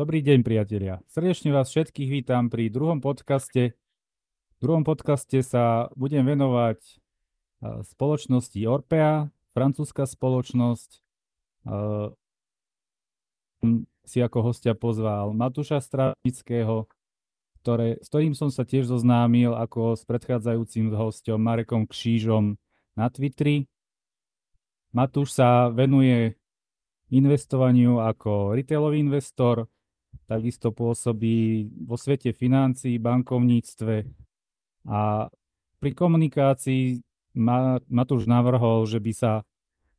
Dobrý deň, priatelia. Srdečne vás všetkých vítam pri druhom podcaste. V druhom podcaste sa budem venovať spoločnosti Orpea, francúzska spoločnosť. Si ako hostia pozval Matúša Stravnického, ktoré, s ktorým som sa tiež zoznámil ako s predchádzajúcim hostom Marekom Kšížom na Twitteri. Matúš sa venuje investovaniu ako retailový investor, takisto pôsobí vo svete financií, bankovníctve a pri komunikácii Matúš navrhol, že by sa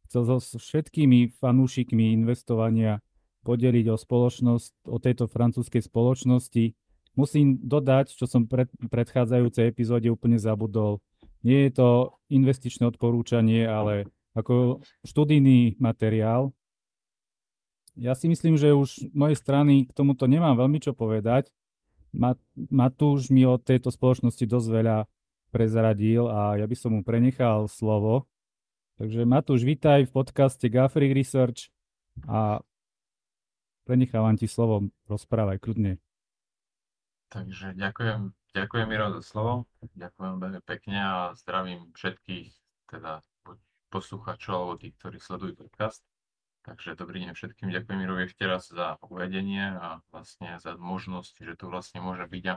chcel so všetkými fanúšikmi investovania podeliť o spoločnosť, o tejto francúzskej spoločnosti. Musím dodať, čo som pred predchádzajúcej epizóde úplne zabudol. Nie je to investičné odporúčanie, ale ako študijný materiál, ja si myslím, že už z mojej strany k tomuto nemám veľmi čo povedať. Matúš mi od tejto spoločnosti dosť veľa prezradil a ja by som mu prenechal slovo. Takže Matúš, vítaj v podcaste Gafri Research a prenechávam ti slovo, rozprávaj kľudne. Takže ďakujem, ďakujem Miro za slovo, ďakujem veľmi pekne a zdravím všetkých teda posluchačov alebo tých, ktorí sledujú podcast. Takže dobrý deň všetkým. Ďakujem Mirovi ešte raz za uvedenie a vlastne za možnosť, že tu vlastne môže byť a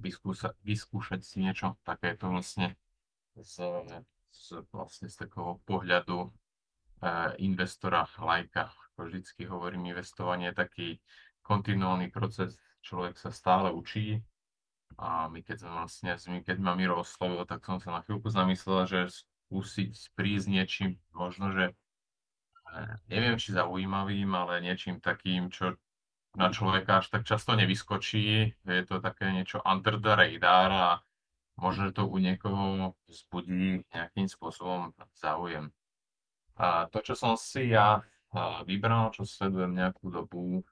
vyskúsa, vyskúšať si niečo takéto vlastne z, z, vlastne z takého pohľadu e, investora, lajka. Ako vždycky hovorím, investovanie je taký kontinuálny proces, človek sa stále učí a my keď sme vlastne, keď ma Miro oslovil, tak som sa na chvíľku zamyslel, že skúsiť prísť niečím, možno, že neviem, či zaujímavým, ale niečím takým, čo na človeka až tak často nevyskočí. Je to také niečo under the radar a možno to u niekoho vzbudí nejakým spôsobom záujem. A to, čo som si ja vybral, čo sledujem nejakú dobu,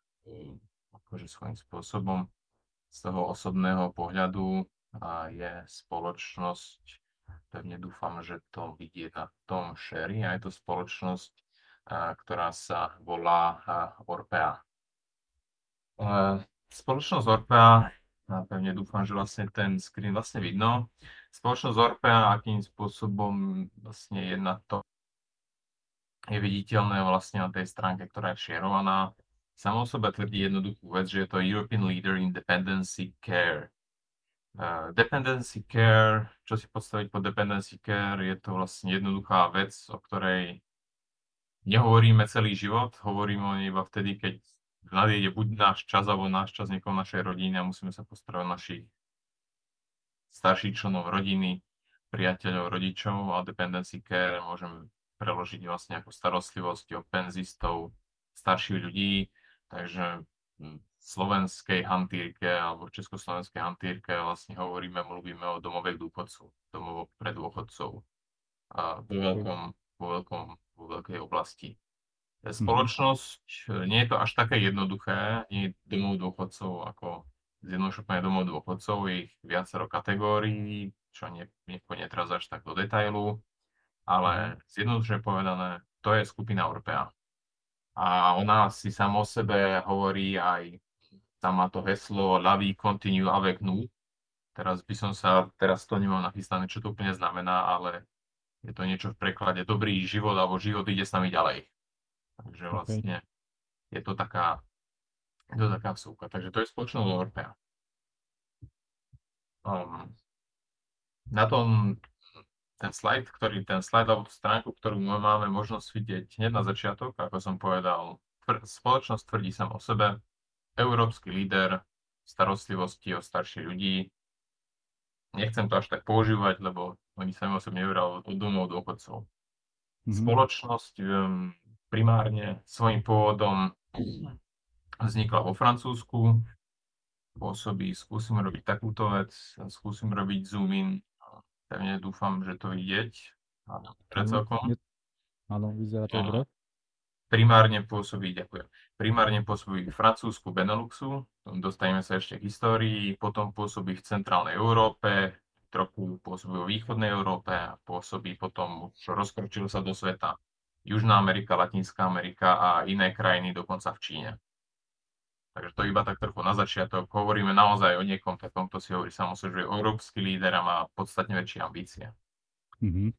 akože svojím spôsobom z toho osobného pohľadu, je spoločnosť, pevne dúfam, že to vidie na tom Sherry, a je to spoločnosť ktorá sa volá Orpea. Spoločnosť Orpea, pevne dúfam, že vlastne ten screen vlastne vidno. Spoločnosť Orpea, akým spôsobom vlastne je na to je viditeľné vlastne na tej stránke, ktorá je šierovaná. Samo o sebe tvrdí jednoduchú vec, že je to European Leader in Dependency Care. Uh, dependency Care, čo si podstaviť pod Dependency Care, je to vlastne jednoduchá vec, o ktorej nehovoríme celý život, hovoríme o nej iba vtedy, keď nadejde buď náš čas, alebo náš čas niekoho našej rodiny a musíme sa postarať našich starších členov rodiny, priateľov, rodičov a dependency care môžeme preložiť vlastne ako starostlivosť o penzistov, starších ľudí, takže v slovenskej hantírke alebo československej hantírke vlastne hovoríme, mluvíme o domových dôchodcov, domov pre dôchodcov. A vo veľkom, vo veľkom vo veľkej oblasti. Mhm. Spoločnosť, nie je to až také jednoduché, nie je domov dôchodcov ako zjednodušenie domov dôchodcov, je ich viacero kategórií, čo nie, nepôjde teraz až tak do detailu, ale zjednodušene povedané, to je skupina Orpea. A ona si samo o sebe hovorí aj, tam má to heslo La vie continue avec nous. Teraz by som sa, teraz to nemám nachystané, čo to úplne znamená, ale je to niečo v preklade dobrý život alebo život ide s nami ďalej. Takže vlastne okay. je to taká, je to taká vsúka. Takže to je spoločnosť Orpea. Um, na tom ten slide, ktorý, ten slide alebo tú stránku, ktorú máme možnosť vidieť hneď na začiatok, ako som povedal, tvr- spoločnosť tvrdí sam o sebe, európsky líder starostlivosti o starších ľudí. Nechcem to až tak používať, lebo oni sami osobne neveria od domov dôchodcov. Mm-hmm. Spoločnosť um, primárne svojim pôvodom vznikla vo Francúzsku, pôsobí, skúsim robiť takúto vec, skúsim robiť zoom in, pevne dúfam, že to vidieť. Áno, pred celkom. Áno, vyzerá to dobre. Primárne pôsobí, ďakujem, primárne pôsobí v Francúzsku Beneluxu, dostaneme sa ešte k histórii, potom pôsobí v centrálnej Európe, trochu pôsobí vo východnej Európe a pôsobí potom, už rozkročil sa do sveta. Južná Amerika, Latinská Amerika a iné krajiny, dokonca v Číne. Takže to iba tak trochu na začiatok. Hovoríme naozaj o niekom takom, kto si hovorí samozrejme, že je európsky líder a má podstatne väčšie ambície. Mhm.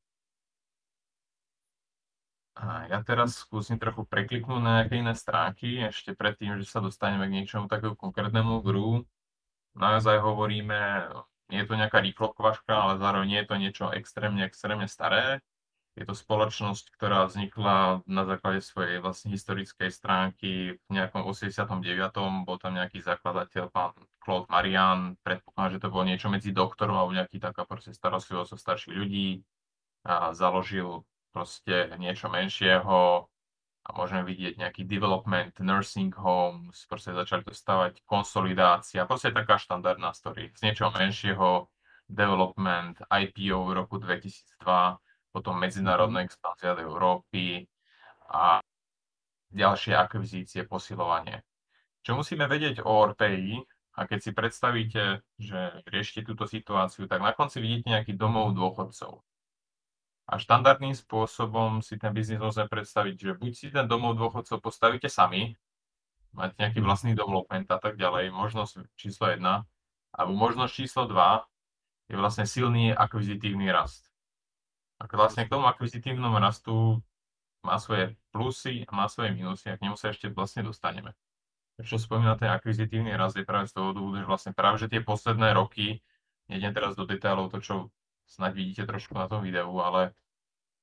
A ja teraz skúsim trochu prekliknúť na nejaké iné stránky, ešte predtým, že sa dostaneme k niečomu takému konkrétnemu gru. Naozaj hovoríme, nie je to nejaká rýchlovkaška, ale zároveň nie je to niečo extrémne, extrémne staré. Je to spoločnosť, ktorá vznikla na základe svojej vlastne historickej stránky v nejakom 89. Bol tam nejaký zakladateľ, pán Claude Marian. Predpokladám, že to bolo niečo medzi doktorom alebo nejaký taká proste starostlivosť o starších ľudí. A založil proste niečo menšieho a môžeme vidieť nejaký development, nursing homes, proste začali to stavať konsolidácia, proste taká štandardná story. Z niečoho menšieho development, IPO v roku 2002, potom medzinárodná Mhm. expanzia do Európy a ďalšie akvizície, posilovanie. Čo musíme vedieť o Orpei, a keď si predstavíte, že riešite túto situáciu, tak na konci vidíte nejaký domov dôchodcov. A štandardným spôsobom si ten biznis môžeme predstaviť, že buď si ten domov dôchodcov postavíte sami, máte nejaký Mhm. vlastný development a tak ďalej, možnosť číslo 1, alebo možnosť číslo 2 je vlastne silný akvizitívny rast. A vlastne k tomu akvizitívnemu rastu má svoje plusy a má svoje minusy a k nemu sa ešte vlastne dostaneme. Prečo spomínam ten akvizitívny rast je práve z toho dôvodu, že vlastne práve že tie posledné roky, nejdem teraz do detailov, to čo snáď vidíte trošku na tom videu, ale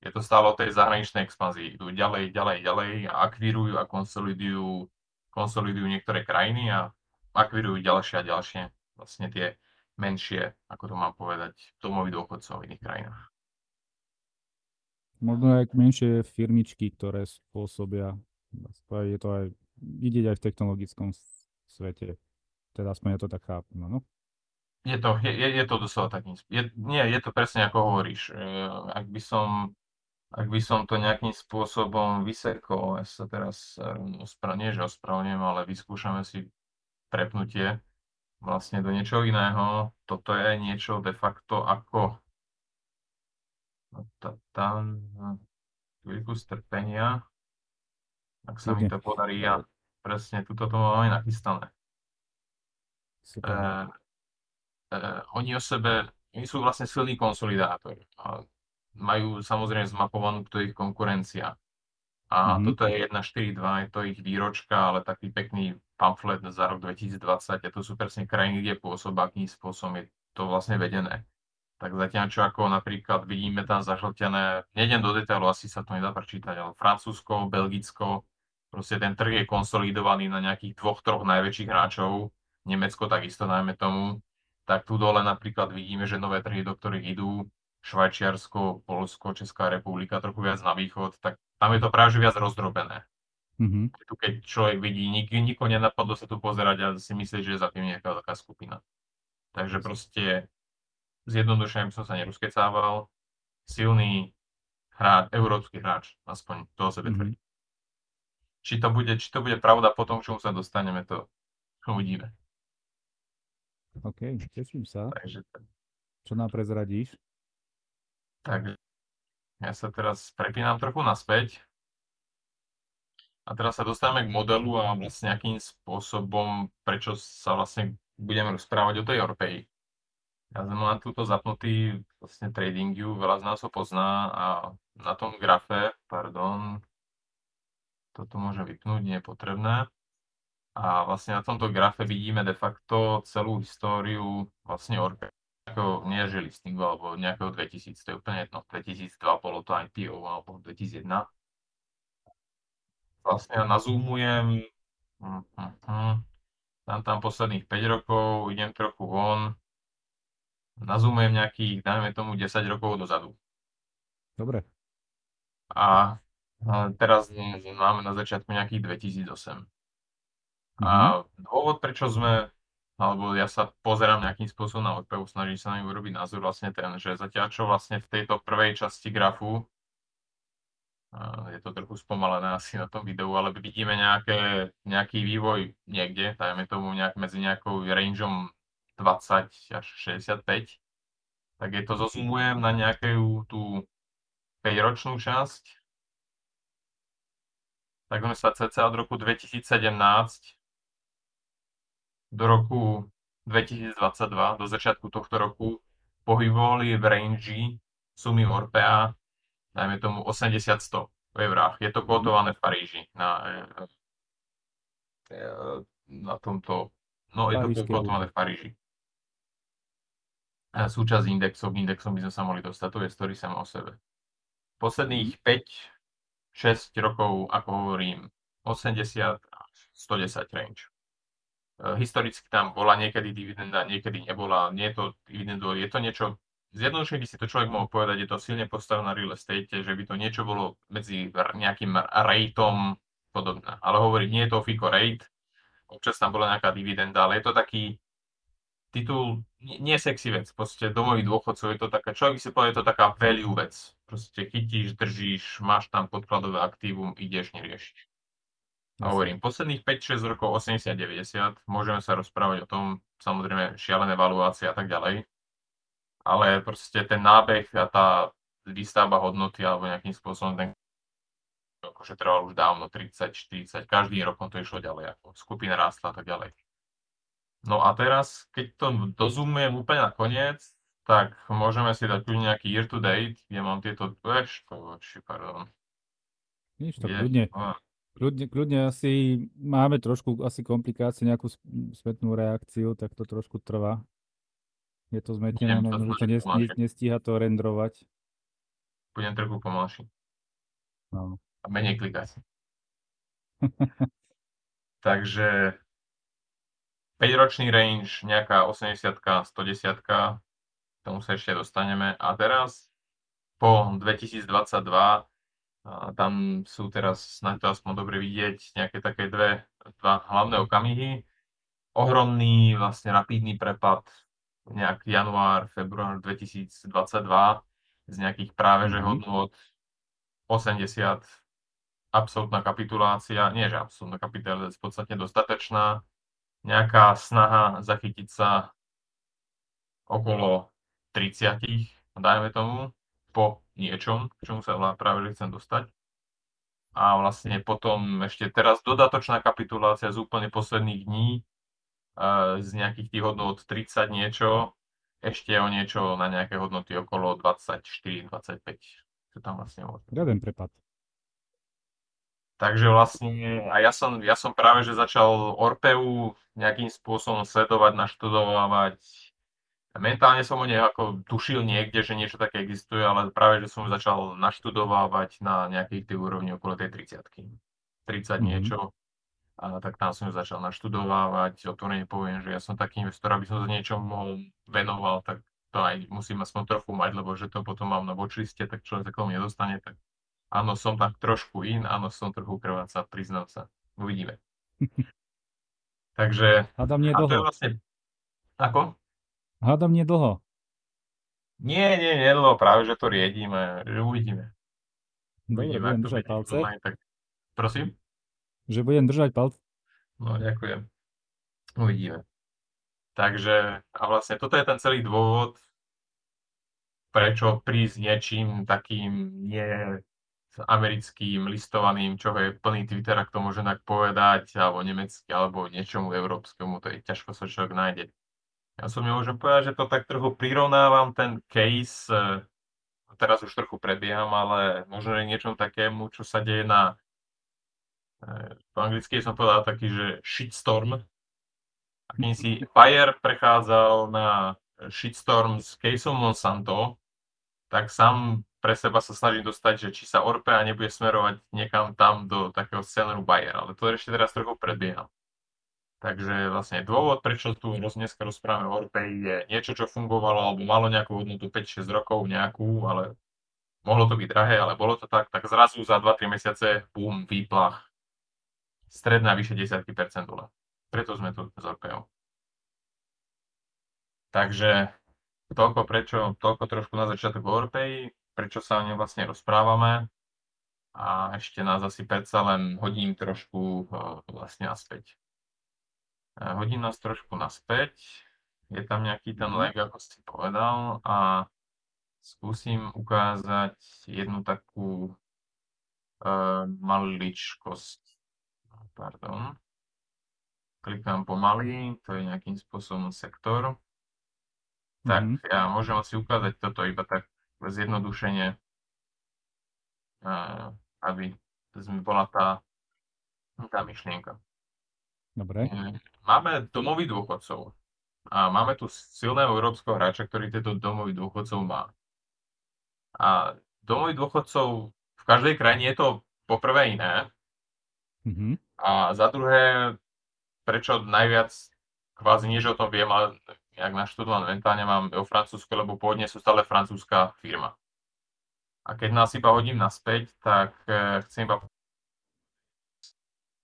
je to stále o tej zahraničnej expanzii. Idú ďalej, ďalej, ďalej a akvírujú a konsolidujú, konsolidujú niektoré krajiny a akvírujú ďalšie a ďalšie, vlastne tie menšie, ako to mám povedať, domovy dôchodcov v iných krajinách. Možno aj menšie firmičky, ktoré spôsobia, je to aj vidieť aj v technologickom svete. Teda aspoň ja to tak chápem, áno? Je to, je, je, je to doslova takým, je, nie, je to presne ako hovoríš. E, ak by som, ak by som to nejakým spôsobom vysekol, ja sa teraz e, ospra, nie že ospravedlňujem, ale vyskúšame si prepnutie vlastne do niečoho iného. Toto je niečo de facto ako tam chvíľku strpenia. Ak sa mi Kľudne. to podarí, ja presne tuto to máme nachystané. Super. Eh, oni o sebe, oni sú vlastne silný konsolidátor. A majú samozrejme zmapovanú, kto ich konkurencia. A Mhm. toto je 1.4.2, je to ich výročka, ale taký pekný pamflet za rok 2020. A to sú presne krajiny, kde pôsobia, akým spôsobom je to vlastne vedené. Tak zatiaľ, čo ako napríklad vidíme tam zažltené, nejdem do detailu, asi sa to nedá prečítať, ale Francúzsko, Belgicko, proste ten trh je konsolidovaný na nejakých dvoch, troch najväčších hráčov, Nemecko takisto najmä tomu, tak tu dole napríklad vidíme, že nové trhy, do ktorých idú, Švajčiarsko, Polsko, Česká republika, trochu viac na východ, tak tam je to práve viac rozdrobené. Mhm. Tu keď človek vidí, nik, nikoho nenapadlo sa tu pozerať a si myslí, že je za tým nejaká taká skupina. Takže proste zjednodušene by som sa nerozkecával. Silný hráč, európsky hráč, aspoň to o sebe Mhm. tvrdí. Či to bude, či to bude pravda po tom, k čomu sa dostaneme, to uvidíme. OK, teším sa. Takže, Čo nám prezradíš? takže ja sa teraz prepínam trochu naspäť. A teraz sa dostávame k modelu a vlastne akým spôsobom, prečo sa vlastne budeme rozprávať o tej Orpei. Ja som na túto zapnutý vlastne trading view, veľa z nás ho pozná a na tom grafe, pardon, toto môžem vypnúť, nie je potrebné. A vlastne na tomto grafe vidíme de facto celú históriu vlastne Orpei. Ako, nie že listingu, alebo nejakého 2000, to je úplne jedno. 2002 bolo to IPO, alebo 2001. Vlastne ja nazoomujem, hm, hm, hm. dám tam posledných 5 rokov, idem trochu von, nazoomujem nejakých, dajme tomu 10 rokov dozadu. Dobre. A teraz máme na začiatku nejakých 2008. Mhm. A dôvod, prečo sme, alebo ja sa pozerám nejakým spôsobom na Orpeu, snažím sa na ňu urobiť názor vlastne ten, že zatiaľ čo vlastne v tejto prvej časti grafu, je to trochu spomalené asi na tom videu, ale vidíme nejaké, nejaký vývoj niekde, dajme tomu nejak medzi nejakou rangeom 20 až 65, tak je to zosumujem na nejakú tú 5-ročnú časť, tak sme sa cca od roku 2017 do roku 2022, do začiatku tohto roku, pohybovali v range sumy Orpea, dajme tomu 80-100 v eurách. Je to kotované v Paríži na, e, na tomto, no je to kotované v Paríži. Súčasť indexov, indexom by sme sa mohli dostať, to je story sama o sebe. Posledných 5-6 rokov, ako hovorím, 80 až 110 range. E, historicky tam bola niekedy dividenda, niekedy nebola, nie je to dividendo, je to niečo, zjednodušene by si to človek mohol povedať, je to silne postavené na real estate, že by to niečo bolo medzi nejakým rateom podobné. Ale hovorí, nie je to FICO rate, občas tam bola nejaká dividenda, ale je to taký titul, nie, sexy vec, proste domových dôchodcov je to taká, človek by si povedal, je to taká value vec. Proste chytíš, držíš, máš tam podkladové aktívum, ideš, neriešiš. A hovorím, posledných 5-6 rokov 80-90, môžeme sa rozprávať o tom, samozrejme šialené valuácie a tak ďalej, ale proste ten nábeh a tá výstavba hodnoty alebo nejakým spôsobom ten akože trval už dávno 30, 40, každý rok to išlo ďalej, ako skupina rástla a tak ďalej. No a teraz, keď to dozumujem úplne na koniec, tak môžeme si dať nejaký year to date, kde mám tieto, eš, pardon. Nič, to kľudne. Kľudne, kľudne asi máme trošku asi komplikácie, nejakú spätnú reakciu, tak to trošku trvá. Je to zmetené, možno, to nes, nestíha to rendrovať. Budem trochu pomalší. No. A menej klikať. Takže 5-ročný range, nejaká 80 110 tomu sa ešte dostaneme. A teraz po 2022 a tam sú teraz, snáď to aspoň dobre vidieť, nejaké také dve, dva hlavné okamihy. Ohromný, vlastne rapidný prepad, nejak január, február 2022 z nejakých práve že mhm. hodnot 80, absolútna kapitulácia, nie že absolútna kapitulácia, v podstate dostatečná, nejaká snaha zachytiť sa okolo 30, dajme tomu, po niečom, k čomu sa práve chcem dostať. A vlastne potom ešte teraz dodatočná kapitulácia z úplne posledných dní, z nejakých tých hodnot 30 niečo, ešte o niečo na nejaké hodnoty okolo 24-25. Čo tam vlastne môže. Jeden prepad. Takže vlastne, a ja som, ja som práve, že začal Orpeu nejakým spôsobom sledovať, naštudovať, Mentálne som o nej ako tušil niekde, že niečo také existuje, ale práve, že som začal naštudovávať na nejakých tej úrovni okolo tej 30 30 mm-hmm. niečo. A tak tam som ju začal naštudovávať. Otvorene poviem, že ja som taký investor, aby som sa niečomu venoval, tak to aj musím aspoň trochu mať, lebo že to potom mám na watchliste, tak človek sa k tomu nedostane. Tak áno, som tak trošku in, áno, som trochu krváca, priznám sa. Uvidíme. Takže... Hádam nie a to je vlastne... Ako? Hádam nie dlho. Nie, nie, nie dlho, práve že to riedíme, že uvidíme. Dobre, uvidíme, budem držať palce. tak... Prosím? Že budem držať palce. No, ďakujem. Uvidíme. Takže, a vlastne toto je ten celý dôvod, prečo prísť niečím takým nie americkým listovaným, čo je plný Twitter, ak to môžem tak povedať, alebo nemecký, alebo niečomu európskemu, to je ťažko sa človek nájde. Ja som ju môžem povedať, že to tak trochu prirovnávam ten case, e, teraz už trochu prebieham, ale možno je niečom takému, čo sa deje na, e, po anglicky som povedal taký, že shitstorm. Akým si Bayer prechádzal na shitstorm s caseom Monsanto, tak sám pre seba sa snažím dostať, že či sa Orpea nebude smerovať niekam tam do takého scéneru Bayer, ale to ešte teraz trochu predbieham. Takže vlastne dôvod, prečo tu dneska rozprávame o Orpei, je niečo, čo fungovalo alebo malo nejakú hodnotu 5-6 rokov nejakú, ale mohlo to byť drahé, ale bolo to tak, tak zrazu za 2-3 mesiace, bum, výplach. Stredná vyše 10% dole. Preto sme tu s Orpeou. Takže toľko, prečo, toľko trošku na začiatok o Orpei, prečo sa o nej vlastne rozprávame a ešte nás asi predsa len hodím trošku uh, vlastne naspäť. Hodím nás trošku naspäť. Je tam nejaký ten mhm. lag, ako si povedal, a skúsim ukázať jednu takú uh, maličkosť. Pardon. klikám pomaly, to je nejakým spôsobom sektor. Tak Mhm. ja môžem asi ukázať toto iba tak zjednodušene, a, aby bola tá, tá myšlienka. Dobre. Mm, Máme domových dôchodcov a máme tu silného európskeho hráča, ktorý tieto domových dôchodcov má. A domových dôchodcov v každej krajine je to poprvé iné Mhm. a za druhé, prečo najviac kvázi nie, že o tom viem, ale jak naštudované mentálne mám o Francúzsku, lebo pôvodne sú stále francúzska firma. A keď nás iba hodím naspäť, tak eh, chcem iba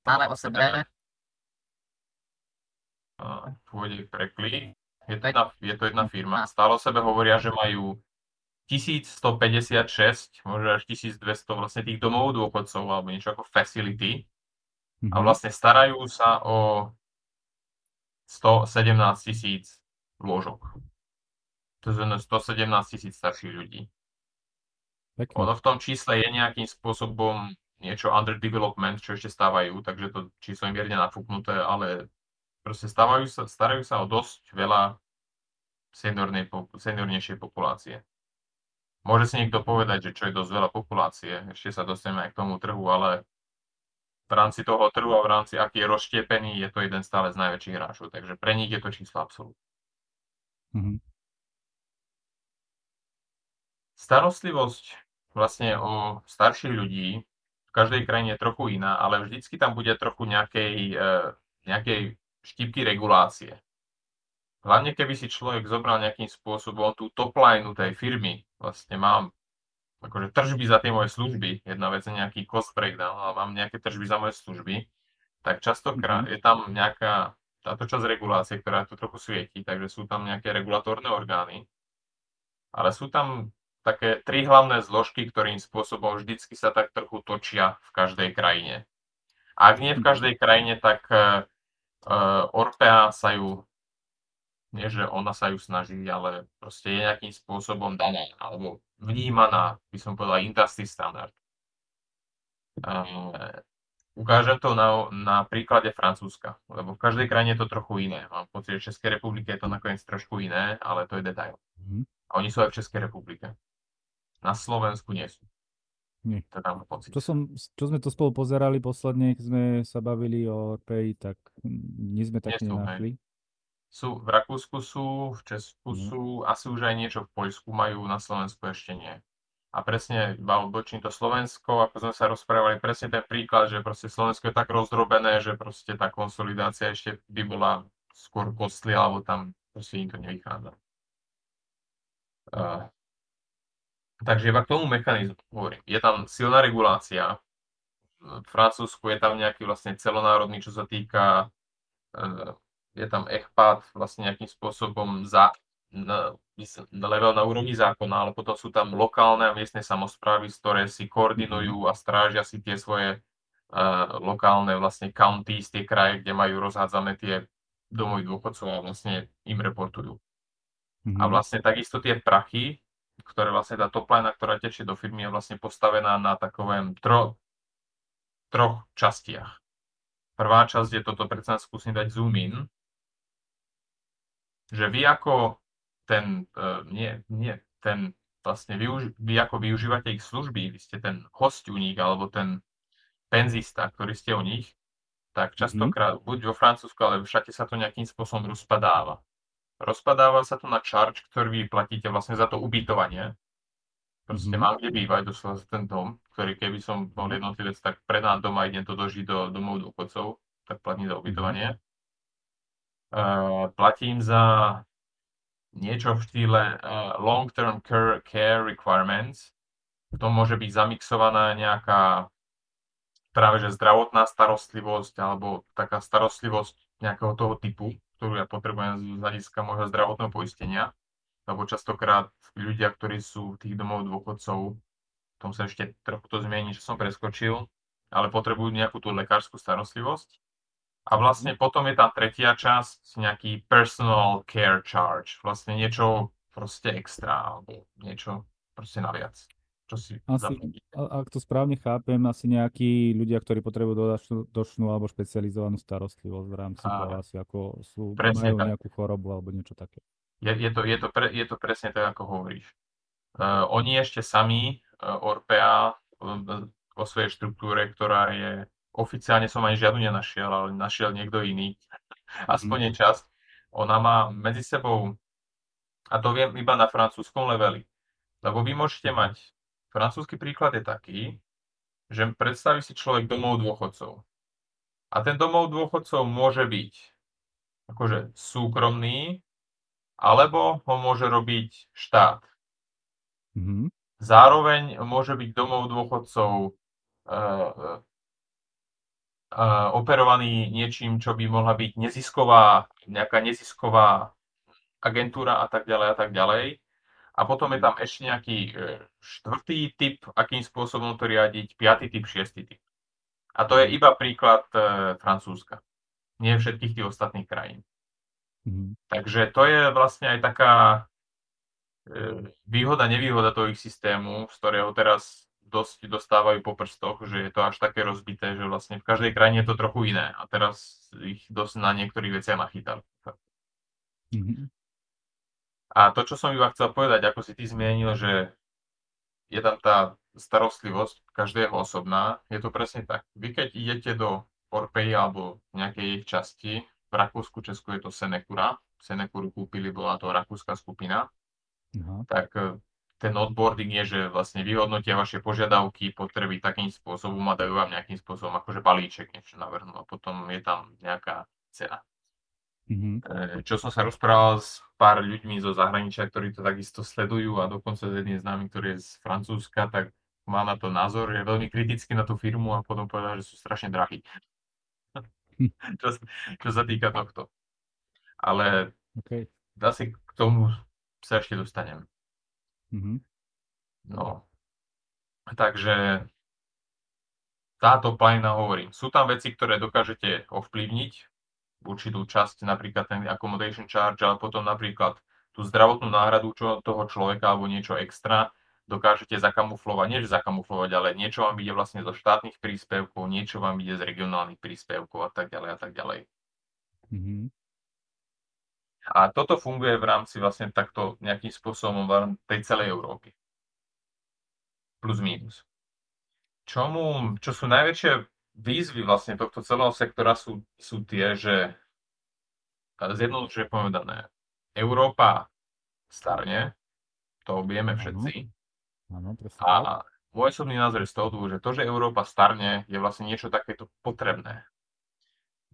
Máme o sebe pôjde preklik. Je to, jedna, je to jedna firma. Stále o sebe hovoria, že majú 1156, možno až 1200 vlastne tých domov dôchodcov alebo niečo ako facility a Mhm. vlastne starajú sa o 117 tisíc lôžok. To znamená 117 tisíc starších ľudí. Pekne. Ono v tom čísle je nejakým spôsobom niečo under development, čo ešte stávajú, takže to číslo je mierne nafúknuté, ale proste stávajú sa, starajú sa o dosť veľa seniornej, seniornejšej populácie. Môže si niekto povedať, že čo je dosť veľa populácie, ešte sa dostaneme aj k tomu trhu, ale v rámci toho trhu a v rámci aký je rozštiepený, je to jeden stále z najväčších hráčov, takže pre nich je to číslo absolútne. Mhm. Starostlivosť vlastne o starších ľudí v každej krajine je trochu iná, ale vždycky tam bude trochu nejakej, eh, nejakej štipky regulácie. Hlavne keby si človek zobral nejakým spôsobom tú top line tej firmy, vlastne mám akože tržby za tie moje služby, jedna vec je nejaký cost breakdown, ale mám nejaké tržby za moje služby, tak častokrát Mhm. je tam nejaká táto časť regulácie, ktorá tu trochu svieti, takže sú tam nejaké regulatórne orgány, ale sú tam také tri hlavné zložky, ktorým spôsobom vždycky sa tak trochu točia v každej krajine. Ak nie v každej krajine, tak uh, Orpea sa ju nie, že ona sa ju snaží, ale proste je nejakým spôsobom daná, alebo vnímaná, by som povedal, industry standard. Uh, ukážem to na, na príklade Francúzska, lebo v každej krajine je to trochu iné. Mám pocit, že v Českej republike je to nakoniec trošku iné, ale to je detail. Mhm. A oni sú aj v Českej republike. Na Slovensku nie sú. Nie. Mám pocit. Čo, som, čo sme to spolu pozerali posledne, keď sme sa bavili o Pay, tak mm, nie sme tak nenašli. Sú, v Rakúsku sú, v Česku Mhm. sú, asi už aj niečo v Poľsku majú, na Slovensku ešte nie. A presne, iba odbočím to Slovensko, ako sme sa rozprávali, presne ten príklad, že proste Slovensko je tak rozdrobené, že proste tá konsolidácia ešte by bola skôr kostli, alebo tam proste im to nevychádza. Uh, takže iba k tomu mechanizmu hovorím. Je tam silná regulácia. V Francúzsku je tam nejaký vlastne celonárodný, čo sa týka uh, je tam ECPAT vlastne nejakým spôsobom za, na, level na úrovni zákona, ale potom sú tam lokálne a miestne samozprávy, ktoré si koordinujú a strážia si tie svoje uh, lokálne vlastne counties, tie kraje, kde majú rozhádzané tie domovy dôchodcov a vlastne im reportujú. Mhm. A vlastne takisto tie prachy, ktoré vlastne tá topline, ktorá tečie do firmy, je vlastne postavená na takovém tro, troch častiach. Prvá časť je toto, predsa skúsim dať zoom in, že vy ako ten, uh, nie, nie, ten vlastne využ- vy ako využívate ich služby, vy ste ten host u nich, alebo ten penzista, ktorý ste u nich, tak častokrát, buď vo Francúzsku, ale všade sa to nejakým spôsobom rozpadáva. Rozpadáva sa to na charge, ktorý vy platíte vlastne za to ubytovanie. Proste Mhm. mám kde bývať, doslova ten dom, ktorý keby som bol jednotlivec, tak predám doma a idem to dožiť do domov dôchodcov, tak platím za ubytovanie. Uh, platím za niečo v štýle uh, long-term care, care requirements. V tom môže byť zamixovaná nejaká práve že zdravotná starostlivosť alebo taká starostlivosť nejakého toho typu, ktorú ja potrebujem z hľadiska môjho zdravotného poistenia. Lebo častokrát ľudia, ktorí sú v tých domov dôchodcov, tom sa ešte trochu to zmení, čo som preskočil, ale potrebujú nejakú tú lekárskú starostlivosť. A vlastne potom je tá tretia časť, nejaký personal care charge, vlastne niečo proste extra, alebo niečo proste naviac. Čo si Asi, a- ak to správne chápem, asi nejakí ľudia, ktorí potrebujú dodatočnú alebo špecializovanú starostlivosť v rámci toho, Áno. asi ako sú, majú tak. nejakú chorobu alebo niečo také. Je, je, to, je, to pre, je to presne tak, ako hovoríš. Uh, oni ešte sami, uh, Orpea, uh, vo svojej štruktúre, ktorá je, oficiálne som ani žiadnu nenašiel, ale našiel niekto iný, aspoň je časť, ona má medzi sebou, a to viem iba na francúzskom leveli, lebo vy môžete mať, francúzsky príklad je taký, že predstaví si človek domov dôchodcov. A ten domov dôchodcov môže byť akože súkromný, alebo ho môže robiť štát. Mhm. Zároveň môže byť domov dôchodcov uh, uh, operovaný niečím, čo by mohla byť nezisková, nejaká nezisková agentúra a tak ďalej a tak ďalej. A potom je tam ešte nejaký e, štvrtý typ, akým spôsobom to riadiť, piatý typ, šiestý typ. A to je iba príklad e, Francúzska. Nie všetkých tých ostatných krajín. Mhm. Takže to je vlastne aj taká e, výhoda, nevýhoda toho ich systému, z ktorého teraz dosť dostávajú po prstoch, že je to až také rozbité, že vlastne v každej krajine je to trochu iné. A teraz ich dosť na niektorých veciach nachytali. Mhm. A to, čo som iba chcel povedať, ako si ty zmienil, že je tam tá starostlivosť každého osobná, je to presne tak. Vy keď idete do Orpei alebo nejakej ich časti, v Rakúsku, Česku je to Senekura, Senekuru kúpili, bola to rakúska skupina, Aha. tak e, ten onboarding je, že vlastne vyhodnotia vaše požiadavky, potreby takým spôsobom a dajú vám nejakým spôsobom akože balíček niečo navrhnú a potom je tam nejaká cena. Mhm. E, čo som sa rozprával s pár ľuďmi zo zahraničia, ktorí to takisto sledujú a dokonca s jedným známy, ktorý je z Francúzska, tak má na to názor, je veľmi kritický na tú firmu a potom povedal, že sú strašne drahí. Hm. čo, čo sa týka tohto. Ale Okay. asi k tomu sa ešte dostanem. Mhm. No. Takže táto planina hovorím, sú tam veci, ktoré dokážete ovplyvniť, určitú časť, napríklad ten accommodation charge, ale potom napríklad tú zdravotnú náhradu čo, toho človeka alebo niečo extra dokážete zakamuflovať, nie že zakamuflovať, ale niečo vám ide vlastne zo štátnych príspevkov, niečo vám ide z regionálnych príspevkov a tak ďalej a tak ďalej. Mhm. A toto funguje v rámci vlastne takto nejakým spôsobom tej celej Európy. Plus minus. Čomu, čo sú najväčšie výzvy vlastne tohto celého sektora sú, sú tie, že zjednodušene povedané, Európa starne, to vieme všetci. Áno. A môj osobný názor je z toho, že to, že Európa starne, je vlastne niečo takéto potrebné.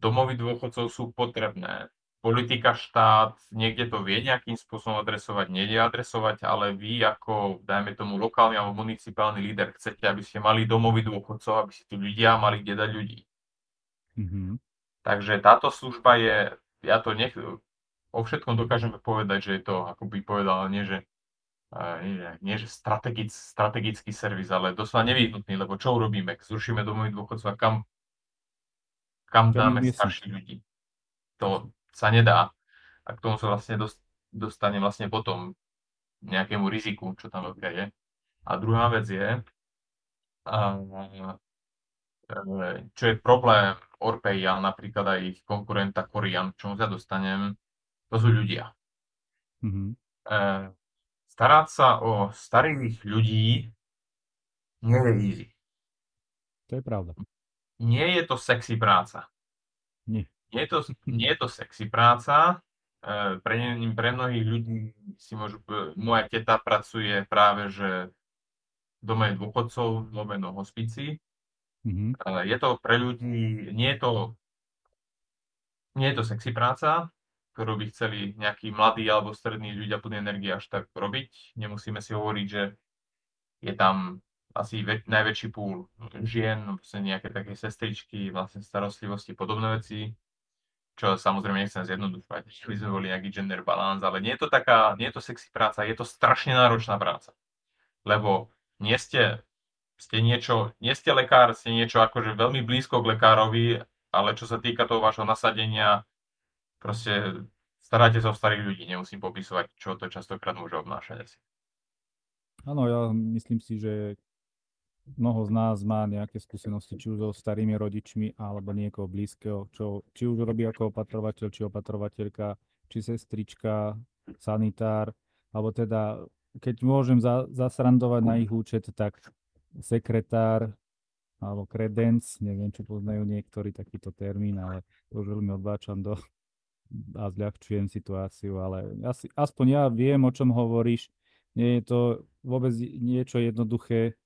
Domovy dôchodcov sú potrebné. Politika, štát, niekde to vie nejakým spôsobom adresovať, nevie adresovať, ale vy ako, dajme tomu, lokálny alebo municipálny líder chcete, aby ste mali domovy dôchodcov, aby si tu ľudia mali kde dať ľudí. Mhm. Takže táto služba je, ja to nech, o všetkom dokážeme povedať, že je to, ako by povedal, nie že, nie, že- strategic, strategický servis, ale doslova nevyhnutný, lebo čo urobíme? Zrušíme domovy dôchodcov a kam, kam dáme starších ľudí? To sa nedá. A k tomu sa vlastne dos- dostane vlastne potom nejakému riziku, čo tam veľké je. A druhá vec je, e, čo je problém Orpei a napríklad aj ich konkurenta Korian, k čomu sa dostanem, to sú ľudia. Mhm. E, starať sa o starých ľudí nie je easy. To je pravda. Nie je to sexy práca. Nie. Nie je to, nie je to sexy práca. E, Pre, ne- pre mnohých ľudí si môžu... Moja teta pracuje práve, že v dome dôchodcov, lomeno hospici. Mhm. E, Je to pre ľudí... Nie je to... Nie je to sexy práca, ktorú by chceli nejakí mladí alebo strední ľudia plní energie až tak robiť. Nemusíme si hovoriť, že je tam asi väč- najväčší púl žien, vlastne nejaké také sestričky, vlastne starostlivosti, podobné veci, čo samozrejme nechcem zjednodušovať, že by sme boli nejaký gender balance, ale nie je to taká, nie je to sexy práca, je to strašne náročná práca. Lebo nie ste, ste niečo, nie ste lekár, ste niečo akože veľmi blízko k lekárovi, ale čo sa týka toho vášho nasadenia, proste staráte sa o starých ľudí, nemusím popisovať, čo to častokrát môže obnášať asi. Áno, ja myslím si, že mnoho z nás má nejaké skúsenosti, či už so starými rodičmi, alebo niekoho blízkeho, čo, či už robí ako opatrovateľ, či opatrovateľka, či sestrička, sanitár, alebo teda, keď môžem za, zasrandovať na ich účet, tak sekretár, alebo kredenc, neviem, či poznajú niektorí takýto termín, ale to už veľmi odbáčam do a zľahčujem situáciu, ale asi, aspoň ja viem, o čom hovoríš. Nie je to vôbec niečo jednoduché.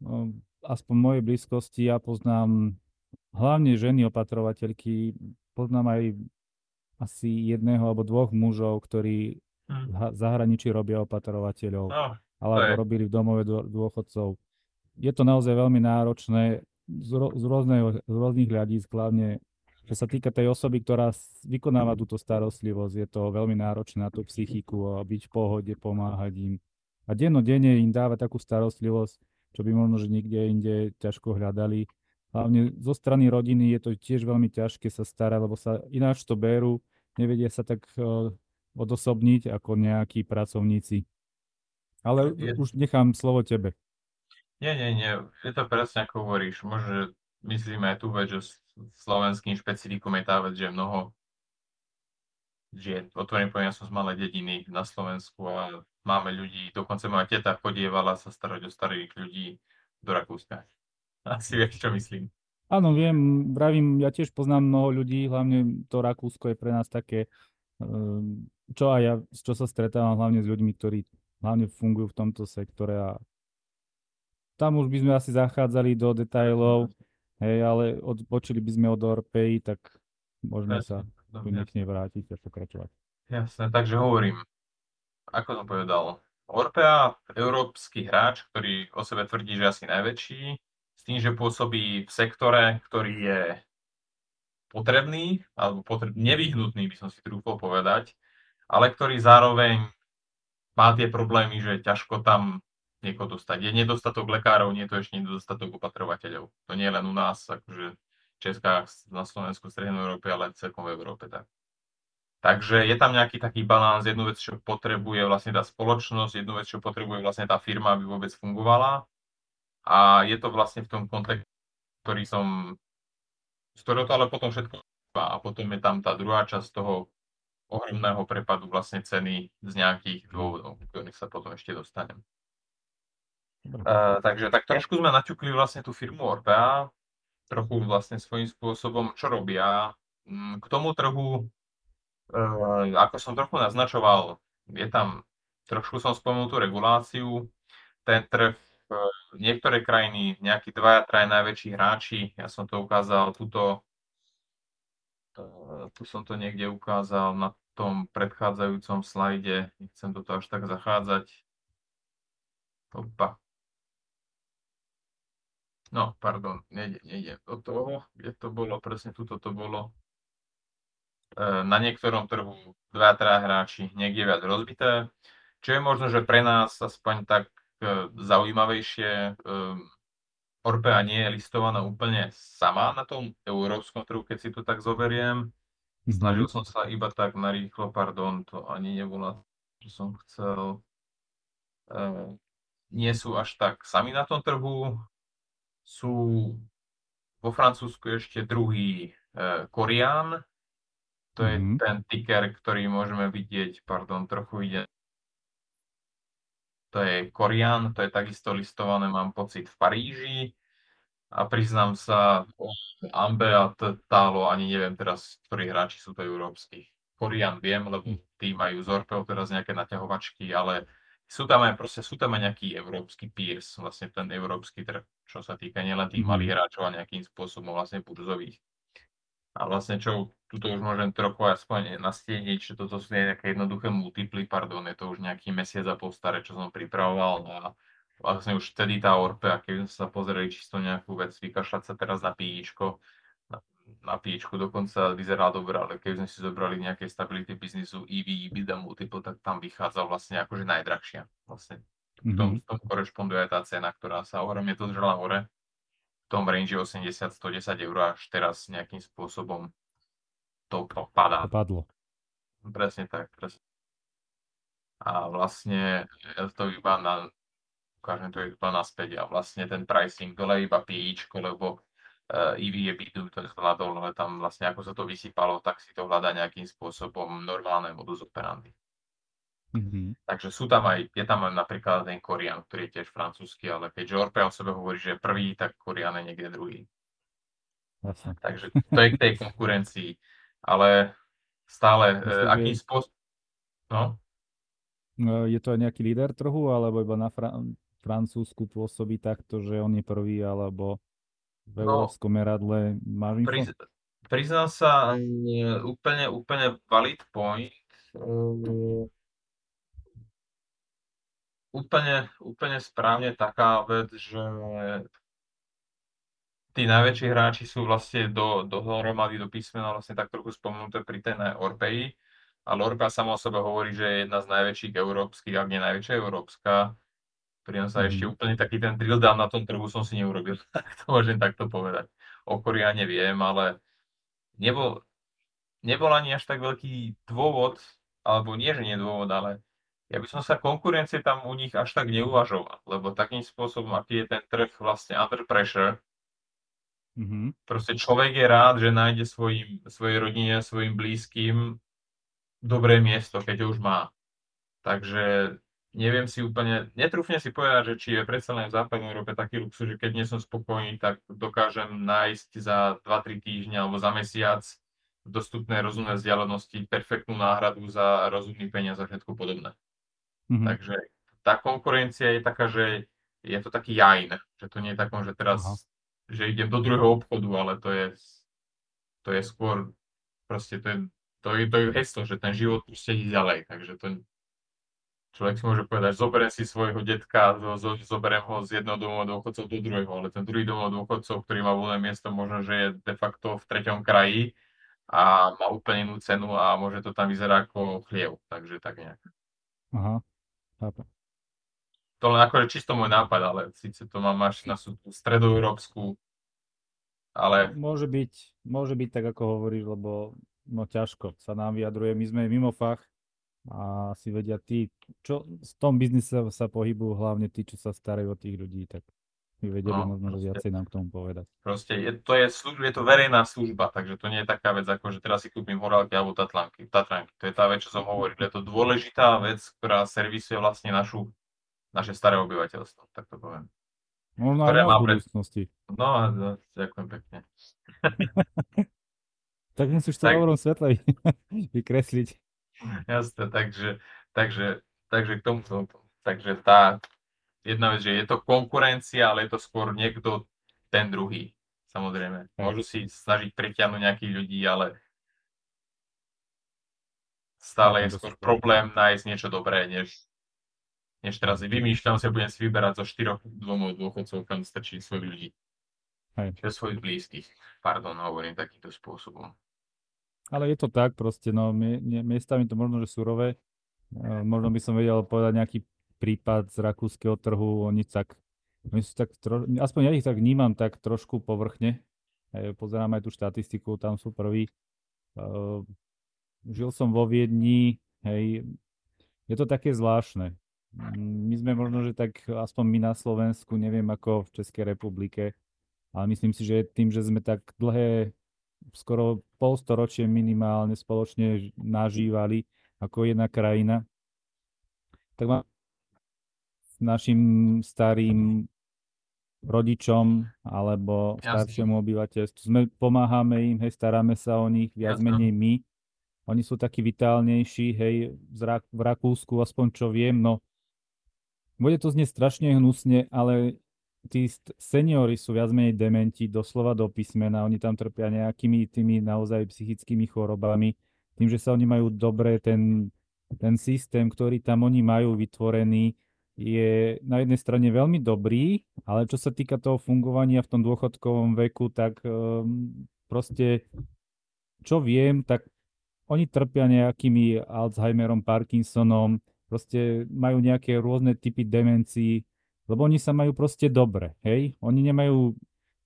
No, aspoň v mojej blízkosti ja poznám hlavne ženy opatrovateľky, poznám aj asi jedného alebo dvoch mužov, ktorí Hm. v zahraničí robia opatrovateľov, No, alebo je, robili v domove dô- dôchodcov. Je to naozaj veľmi náročné z, ro- z, rôzneho, z rôznych hľadísk, hlavne čo sa týka tej osoby, ktorá vykonáva túto starostlivosť. Je to veľmi náročné na tú psychiku a byť v pohode, pomáhať im. A dennodenne im dávať takú starostlivosť, čo by možno, že nikde inde ťažko hľadali. Hlavne zo strany rodiny je to tiež veľmi ťažké sa starať, lebo sa ináč to berú, nevedia sa tak eh, odosobniť ako nejakí pracovníci. Ale je, už nechám slovo tebe. nie, nie, nie, je to presne ako hovoríš. Možno myslíme aj tú vec, že slovenským špecifikum je tá vec, že mnoho že otvorene poviem, ja som z malej dediny na Slovensku a máme ľudí, dokonca moja teta chodievala sa starať o starých ľudí do Rakúska. Asi vieš, čo myslím. Áno, viem, vravím, ja tiež poznám mnoho ľudí, hlavne to Rakúsko je pre nás také, ehm, čo aj ja, čo sa stretávam hlavne s ľuďmi, ktorí hlavne fungujú v tomto sektore a tam už by sme asi zachádzali do detajlov, hej, ale odpočili by sme od Orpei, tak môžeme sa nej vrátiť a pokračovať. jasne, takže hovorím, ako som povedal, Orpea, európsky hráč, ktorý o sebe tvrdí, že asi najväčší, s tým, že pôsobí v sektore, ktorý je potrebný, alebo potreb, nevyhnutný, by som si trúfol povedať, ale ktorý zároveň má tie problémy, že ťažko tam niekoho dostať. Je nedostatok lekárov, nie je to ešte nedostatok opatrovateľov. To nie je len u nás, akože v Českách, na Slovensku, v Strednej Európe, ale celkom v Európe. Tak. Takže je tam nejaký taký balans, jednu vec, čo potrebuje vlastne tá spoločnosť, jednu vec, čo potrebuje vlastne tá firma, aby vôbec fungovala. A je to vlastne v tom kontexte, ktorý som, z ktorého to ale potom všetko a potom je tam tá druhá časť toho ohromného prepadu vlastne ceny z nejakých dôvodov, ktorých sa potom ešte dostanem. Uh, takže tak trošku sme naťukli vlastne tú firmu Orpea, trochu vlastne svojím spôsobom, čo robia. Mm, K tomu trhu, uh, ako som trochu naznačoval, je tam, trošku som spomenul tú reguláciu, ten trh, uh, niektoré krajiny, nejakí dvaja, traja najväčší hráči, ja som to ukázal tuto, uh, tu som to niekde ukázal na tom predchádzajúcom slajde, nechcem do toho až tak zachádzať. Opa, No, pardon, nejde, nejde do toho, kde to bolo, presne tuto to bolo. E, Na niektorom trhu dva, traja hráči, niekde viac rozbité, čo je možno, že pre nás aspoň tak e, zaujímavejšie. E, Orpea nie je listovaná úplne sama na tom európskom trhu, keď si to tak zoberiem. Snažil Mhm. som sa iba tak narýchlo, pardon, to ani nebola, čo som chcel. Nie sú až tak sami na tom trhu, sú vo Francúzsku ešte druhý Korian, to je Mhm. ten ticker, ktorý môžeme vidieť, pardon, trochu ide. To je Korian, to je takisto listované, mám pocit, v Paríži. A priznám sa, o Ambe a T- Talo ani neviem teraz, ktorí hráči sú to európsky. Korian viem, lebo tí majú z Orpeo teraz nejaké naťahovačky, ale sú tam aj proste, sú tam aj nejaký európsky peers, vlastne ten európsky trh, čo sa týka nielen tých Mhm. malých hráčov a nejakým spôsobom vlastne burzových. A vlastne čo, tuto už môžem trochu aspoň nastieniť, že toto sú nejaké jednoduché multiply, pardon, je to už nejaký mesiac a pol staré, čo som pripravoval a vlastne už vtedy tá Orpea, keď sme sa pozreli čisto nejakú vec, vykašľať sa teraz na píčko, na, na píčku dokonca vyzerá dobre, ale keď sme si zobrali nejaké stability biznisu EV, EBITDA multiple, tak tam vychádza vlastne akože najdrahšia. Vlastne v tom, Mhm. v tom korešponduje aj tá cena, ktorá sa ohromne to zžela hore tom range 80-110 eur až teraz nejakým spôsobom to padá. Padlo. Presne tak, presne. A vlastne ja to iba na, ukážem to iba naspäť a vlastne ten pricing dole iba píčko, lebo uh, EV je bidu, to je ale tam vlastne ako sa to vysypalo, tak si to hľadá nejakým spôsobom normálne modus operandi. Mhm. Takže sú tam aj, je tam aj napríklad ten Korian, ktorý je tiež francúzsky, ale keďže Orpea o sebe hovorí, že je prvý, tak Korian je niekde druhý. Jasne. Takže to je k tej konkurencii. Ale stále, e, Myslím, aký že- spôsob... No, No, Je to aj nejaký líder trhu, alebo iba na Fra- Francúzsku pôsobí takto, že on je prvý, alebo v No, európskom meradle máš info? priz, priznám sa, e, úplne, úplne valid point. E, Úplne, úplne správne taká vec, že tí najväčší hráči sú vlastne do, dohromady do písmena vlastne tak trochu spomenuté pri tej Orpei, ale Orpea sama o sebe hovorí, že je jedna z najväčších európskych, ak nie najväčšia európska. Pri sa ešte Mhm. úplne taký ten drill down na tom trhu som si neurobil, tak to môžem takto povedať. O Koriane viem, ale nebol, nebol ani až tak veľký dôvod, alebo nie, že nie dôvod, ale ja by som sa konkurencie tam u nich až tak neuvažoval, lebo takým spôsobom, aký je ten trh vlastne under pressure, Mhm. proste človek je rád, že nájde svojim, svojej rodine, svojim blízkym dobré miesto, keď už má. Takže neviem si úplne, netrúfne si povedať, že či je predsa len v západnej Európe taký luxus, že keď nie som spokojný, tak dokážem nájsť za 2-3 týždne alebo za mesiac v dostupnej rozumnej vzdialenosti perfektnú náhradu za rozumný peniaz a všetko podobné. Mhm. Takže tá konkurencia je taká, že je to taký jajn, že to nie je takom, že teraz, Aha. že idem do druhého obchodu, ale to je, to je skôr, proste to je, to je, to je heslo, že ten život proste ide ďalej, takže to človek si môže povedať, zoberiem si svojho detka, zo, zo, zoberiem ho z jedného domova dôchodcov do druhého, ale ten druhý domov dôchodcov, ktorý má voľné miesto, možno, že je de facto v treťom kraji a má úplne inú cenu a môže to tam vyzerať ako chliev, takže tak nejak. Aha, chápem. To len akože čisto môj nápad, ale síce to mám až na stredoeurópsku, ale Môže byť, môže byť tak, ako hovoríš, lebo no ťažko sa nám vyjadruje. My sme mimo fach a si vedia tí, čo v tom biznise sa pohybujú hlavne tí, čo sa starajú o tých ľudí, tak by vedeli No, možno že proste. viacej nám k tomu povedať. proste je, to, je, služba, je to verejná služba, takže to nie je taká vec, ako že teraz si kúpim horálky alebo tatlanky, tatranky. To je tá vec, čo som hovoril. Je to dôležitá vec, ktorá servisuje vlastne našu, naše staré obyvateľstvo, tak to poviem. Možno aj ktoré nás má v budúcnosti. No, no ďakujem pekne. Tak musíš to Tak. v svetle vykresliť. Jasné, takže, takže, takže k tomu, takže tá jedna vec, že je to konkurencia, ale je to skôr niekto ten druhý. Samozrejme. Hej. Môžu si snažiť pritiahnuť nejakých ľudí, ale stále je Chápem, to skôr problém nájsť niečo dobré, než, než teraz vymýšľam si budem si vyberať zo štyroch domov dôchodcov, kam strčí svojich ľudí. Hej. Svojich blízkych. Pardon, hovorím takýmto spôsobom. Ale je to tak proste, no miestami to možno, že surové. E, možno by som vedel povedať nejaký prípad z rakúskeho trhu, oni tak, oni sú tak tro, aspoň ja ich tak vnímam tak trošku povrchne. Pozerám aj tú štatistiku, tam sú prví. E, žil som vo Viedni, hej, je to také zvláštne. My sme možno, že tak, aspoň my na Slovensku, neviem ako v Českej republike, ale myslím si, že tým, že sme tak dlhé skoro polstoročie minimálne spoločne nažívali ako jedna krajina, tak mám našim starým rodičom alebo Jasne. staršiemu obyvateľstvu. Sme, pomáhame im, hej, staráme sa o nich, viac Jasne. menej my. Oni sú takí vitálnejší, hej, v Rakúsku, aspoň čo viem, no bude to znieť strašne hnusne, ale tí seniori sú viac menej dementi, doslova do písmena, oni tam trpia nejakými tými naozaj psychickými chorobami, tým, že sa oni majú dobre, ten, ten systém, ktorý tam oni majú vytvorený, je na jednej strane veľmi dobrý, ale čo sa týka toho fungovania v tom dôchodkovom veku, tak um, proste, čo viem, tak oni trpia nejakými Alzheimerom, Parkinsonom, proste majú nejaké rôzne typy demencií, lebo oni sa majú proste dobre, hej? Oni nemajú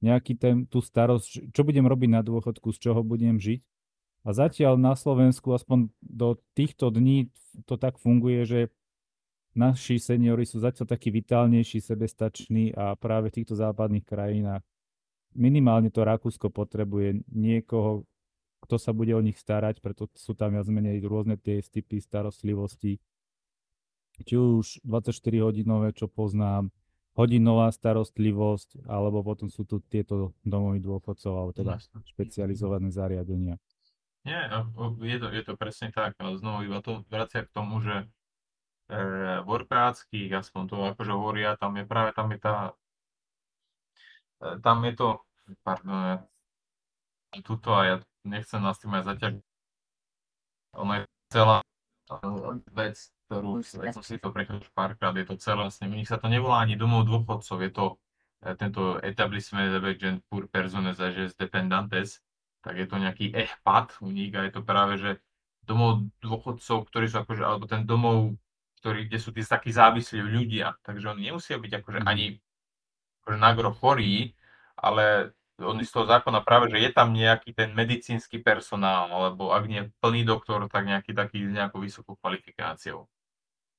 nejaký ten, tú starosť, čo budem robiť na dôchodku, z čoho budem žiť. A zatiaľ na Slovensku, aspoň do týchto dní, to tak funguje, že naši seniori sú zatiaľ takí vitálnejší, sebestační a práve v týchto západných krajinách minimálne to Rakúsko potrebuje niekoho, kto sa bude o nich starať, preto sú tam viac menej rôzne tie typy starostlivosti. Či už 24-hodinové, čo poznám, hodinová starostlivosť, alebo potom sú tu tieto domovy dôchodcov, alebo teda špecializované zariadenia. Nie, no, je to, je to presne tak, znovu iba to vracia k tomu, že e, v orpeáckých, aspoň to akože hovoria, tam je práve tam je tá, e, tam je to, pardon, tuto a ja nechcem nás tým aj zaťažiť, ono je celá vec, ktorú ja som si to prechádzal párkrát, je to celé vlastne, nich sa to nevolá ani domov dôchodcov, je to e, tento etablissement de Agent pour personnes âgées dependantes, tak je to nejaký EHPAD u nich a je to práve, že domov dôchodcov, ktorí sú akože, alebo ten domov, ktorý, kde sú tí takí závislí ľudia, takže oni nemusia byť akože mm. ani akože nagro chorí, ale oni z toho zákona práve, že je tam nejaký ten medicínsky personál, alebo ak nie plný doktor, tak nejaký taký s nejakou vysokou kvalifikáciou.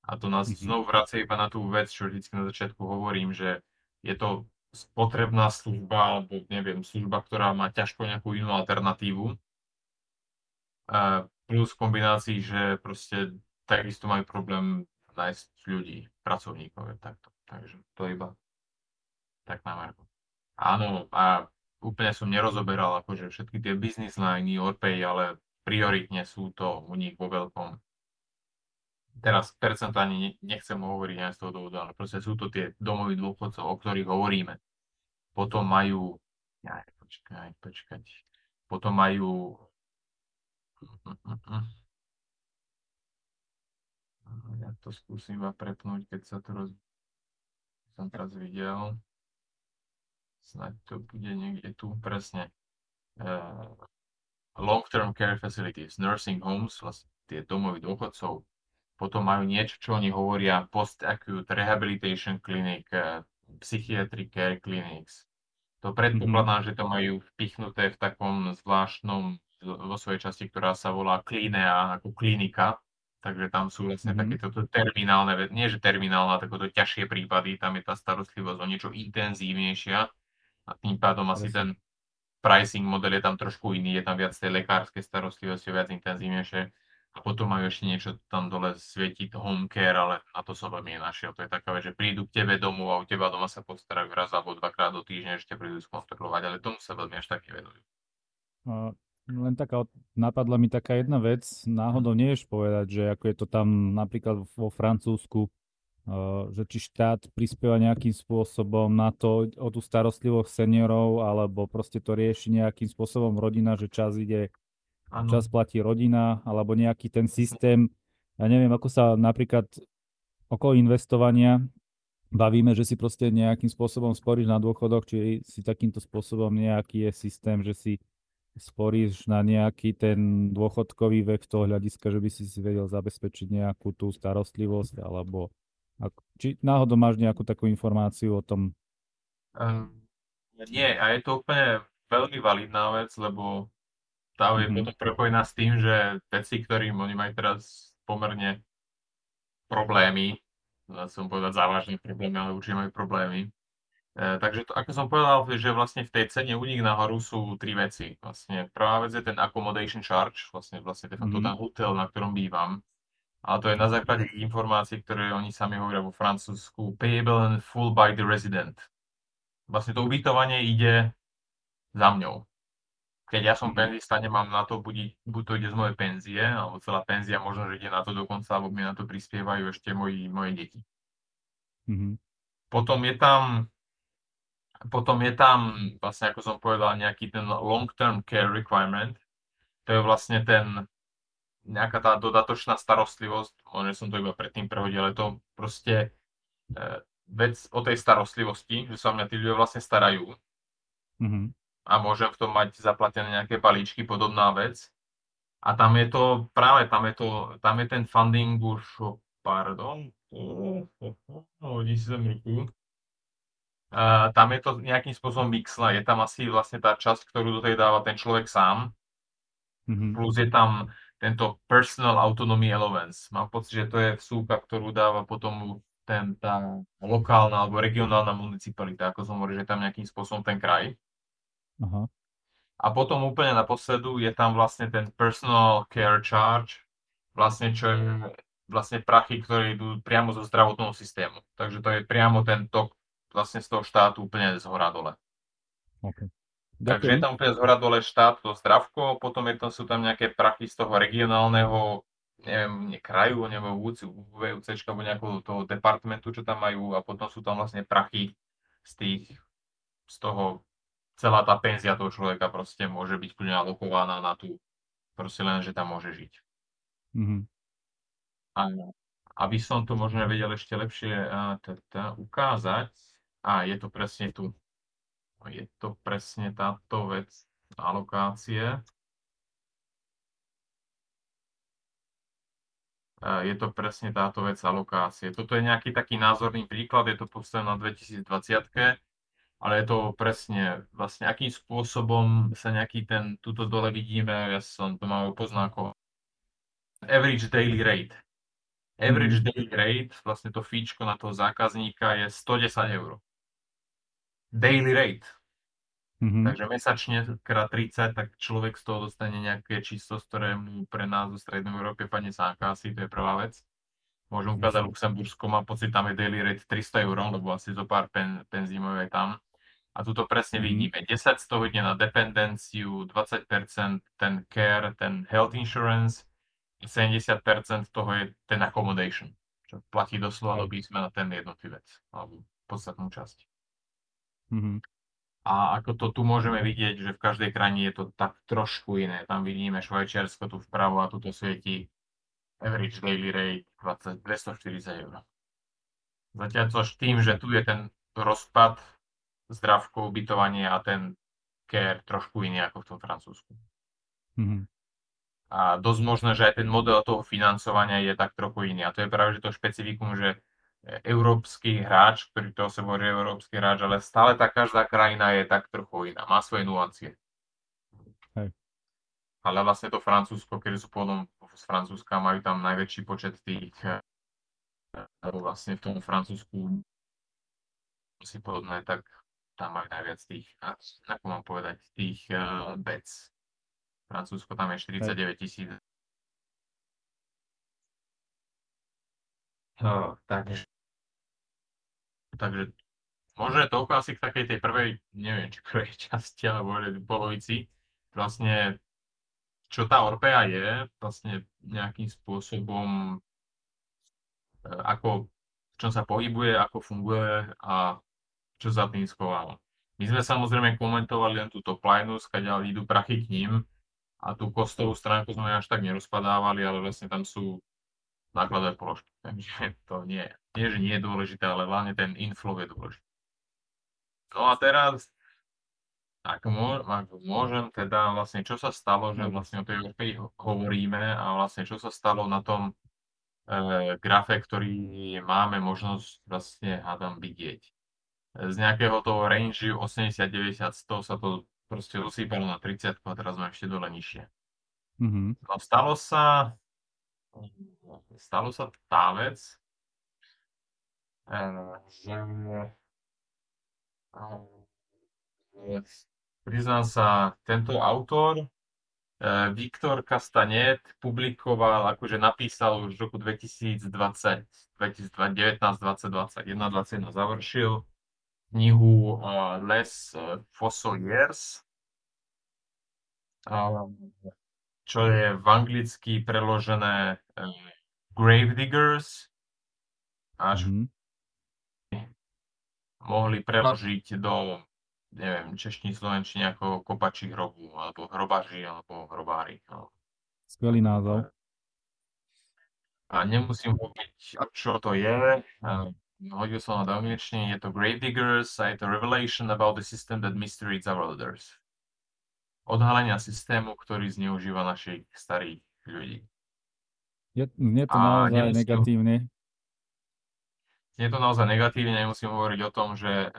A to nás mm-hmm. znovu vracia iba na tú vec, čo vždy na začiatku hovorím, že je to potrebná služba, alebo neviem, služba, ktorá má ťažko nejakú inú alternatívu. A plus v kombinácii, že proste takisto majú problém nájsť ľudí, pracovníkov, takto. Takže to iba tak na marko. Áno, a úplne som nerozoberal akože všetky tie business liney, Orpay, ale prioritne sú to u nich vo veľkom. Teraz percentuálne nechcem hovoriť aj z toho dôvodu, ale proste sú to tie domovy dôchodcov, o ktorých hovoríme potom majú, ja, počkaj, počkať, potom majú, ja to skúsim iba prepnúť, keď sa to roz... som teraz videl, snáď to bude niekde tu, presne. Uh, long-term care facilities, nursing homes, vlastne tie domovy dôchodcov, potom majú niečo, čo oni hovoria post-acute rehabilitation clinic, uh, psychiatric care clinics. To predpokladám, mm-hmm. že to majú vpichnuté v takom zvláštnom vo svojej časti, ktorá sa volá Klinea, ako klinika. Takže tam sú vlastne mm-hmm. takéto terminálne, nie že terminálne, ale takéto ťažšie prípady, tam je tá starostlivosť o niečo intenzívnejšia a tým pádom asi ten pricing model je tam trošku iný, je tam viac tej lekárskej starostlivosti, viac intenzívnejšie a potom majú ešte niečo tam dole svietiť home care, ale na to som veľmi nenašiel. To je taká vec, že prídu k tebe domov a u teba doma sa postarajú raz alebo dvakrát do týždňa, ešte prídu skontrolovať, ale tomu sa veľmi až tak nevenujú. Len taká, napadla mi taká jedna vec, náhodou mhm. nevieš povedať, že ako je to tam napríklad vo Francúzsku, uh, že či štát prispieva nejakým spôsobom na to, o tú starostlivosť seniorov, alebo proste to rieši nejakým spôsobom rodina, že čas ide ano. čas platí rodina, alebo nejaký ten systém. Ja neviem, ako sa napríklad okolo investovania bavíme, že si proste nejakým spôsobom sporíš na dôchodok, či si takýmto spôsobom nejaký je systém, že si sporíš na nejaký ten dôchodkový vek toho hľadiska, že by si si vedel zabezpečiť nejakú tú starostlivosť, alebo ak, či náhodou máš nejakú takú informáciu o tom? Um, nie, a je to úplne veľmi validná vec, lebo tá je mm-hmm. potom prepojená s tým, že veci, ktorým oni majú teraz pomerne problémy, som povedať závažné problémy, ale určite majú problémy. E, takže to, ako som povedal, že vlastne v tej cene nich nahoru sú tri veci. Vlastne prvá vec je ten accommodation charge, vlastne, vlastne ten, mm-hmm. ten hotel, na ktorom bývam. Ale to je na základe informácií, ktoré oni sami hovoria vo Francúzsku, payable and full by the resident. Vlastne to ubytovanie ide za mňou keď ja som penzista, nemám na to, buď, buď to ide z mojej penzie, alebo celá penzia možno, že ide na to dokonca, alebo mi na to prispievajú ešte moji, moje deti. Mm-hmm. Potom je tam potom je tam, vlastne ako som povedal, nejaký ten long-term care requirement. To je vlastne ten, nejaká tá dodatočná starostlivosť, možno som to iba predtým prehodil, ale to proste e, vec o tej starostlivosti, že sa o mňa tí ľudia vlastne starajú. Mm-hmm a môžem v tom mať zaplatené nejaké balíčky, podobná vec. A tam je to, práve tam je to, tam je ten funding už, pardon, hodí si sem ruku. Uh, tam je to nejakým spôsobom mixla, je tam asi vlastne tá časť, ktorú do tej dáva ten človek sám, mm-hmm. plus je tam tento Personal Autonomy Allowance. Mám pocit, že to je vsúka, ktorú dáva potom ten, tá lokálna alebo regionálna municipalita, ako som hovoril, že tam nejakým spôsobom ten kraj. Aha. A potom úplne naposledu je tam vlastne ten Personal Care Charge, vlastne čo je vlastne prachy, ktoré idú priamo zo zdravotného systému. Takže to je priamo ten tok vlastne z toho štátu úplne z hora dole. Okay. Takže je tam úplne z hora dole štát, to zdravko, potom je tam, sú tam nejaké prachy z toho regionálneho, neviem, nie kraju, neviem, VUC, alebo nejakého toho departmentu, čo tam majú a potom sú tam vlastne prachy z tých, z toho, celá tá penzia toho človeka proste môže byť kľudne alokovaná na tú, proste len, že tam môže žiť. Mm-hmm. A aby som to možno vedel ešte lepšie ukázať, a je to presne tu je to presne táto vec alokácie. Je to presne táto vec alokácie. Toto je nejaký taký názorný príklad, je to postavené na 2020, ale je to presne vlastne akým spôsobom sa nejaký ten, tuto dole vidíme, ja som to mám poznáko, average daily rate. Average mm. daily rate, vlastne to fíčko na toho zákazníka je 110 eur daily rate. Mm-hmm. Takže mesačne krát 30, tak človek z toho dostane nejaké číslo, z ktoré mu pre nás zo Strednej Európe padne zákazy, to je prvá vec. Môžem ukázať Luxembursko, mám pocit, tam je daily rate 300 eur, lebo asi zo pár pen, penzímov je tam. A tu to presne mm-hmm. vidíme. 10 z toho ide na dependenciu, 20% ten care, ten health insurance, 70% toho je ten accommodation, čo platí doslova do písmena ten jednotlivec, alebo podstatnú časť. Mm-hmm. A ako to tu môžeme vidieť, že v každej krajine je to tak trošku iné. Tam vidíme Švajčiarsko tu vpravo a tuto svieti average daily rate 20, 240 eur. Zatiaľ to tým, že tu je ten rozpad zdravko, ubytovanie a ten care trošku iný ako v tom Francúzsku. Mm-hmm. A dosť možné, že aj ten model toho financovania je tak trochu iný. A to je práve že to špecifikum, že európsky hráč, ktorý to sa hovorí európsky hráč, ale stále tá každá krajina je tak trochu iná, má svoje nuancie. Hej. Ale vlastne to Francúzsko, keď sú pôvodom z Francúzska, majú tam najväčší počet tých, alebo vlastne v tom Francúzsku si podobné, tak tam majú najviac tých, ako mám povedať, tých uh, bec. Francúzsko tam je 49 tisíc. Uh, takže Takže možno je toľko asi k takej tej prvej, neviem, či prvej časti, alebo polovici. Vlastne, čo tá Orpea je, vlastne nejakým spôsobom, e, ako, v čom sa pohybuje, ako funguje a čo za tým schováva. My sme samozrejme komentovali len tú top line, skadiaľ idú prachy k ním a tú kostovú stránku sme až tak nerozpadávali, ale vlastne tam sú nákladové položky. Takže to nie, nie, že nie je dôležité, ale hlavne ten inflow je dôležitý. No a teraz, ak, môžem, teda vlastne čo sa stalo, že vlastne o tej Európe hovoríme a vlastne čo sa stalo na tom e, grafe, ktorý máme možnosť vlastne hádam vidieť. Z nejakého toho range 80, 90, 100 sa to proste osýpalo na 30 a teraz sme ešte dole nižšie. Mm-hmm. No, stalo sa stalo sa tá vec, že priznám sa, tento autor, eh, Viktor Castanet, publikoval, akože napísal už v roku 2020, 2019, 2021, 2021 završil knihu Les Fossiliers čo je v anglicky preložené uh, Gravediggers, až mm-hmm. Mohli preložiť do, neviem, češtiny, slovenčiny ako kopači hrobu, alebo hrobaži, alebo hrobári. No. Skvelý názov. A nemusím hovoriť, čo to je. Hodil som na do angličtiny. Je to Gravediggers a je to Revelation about the system that mistreats our elders odhalenia systému, ktorý zneužíva našich starých ľudí. Je, je to naozaj nemusím, negatívne. Je to naozaj negatívne, nemusím hovoriť o tom, že e,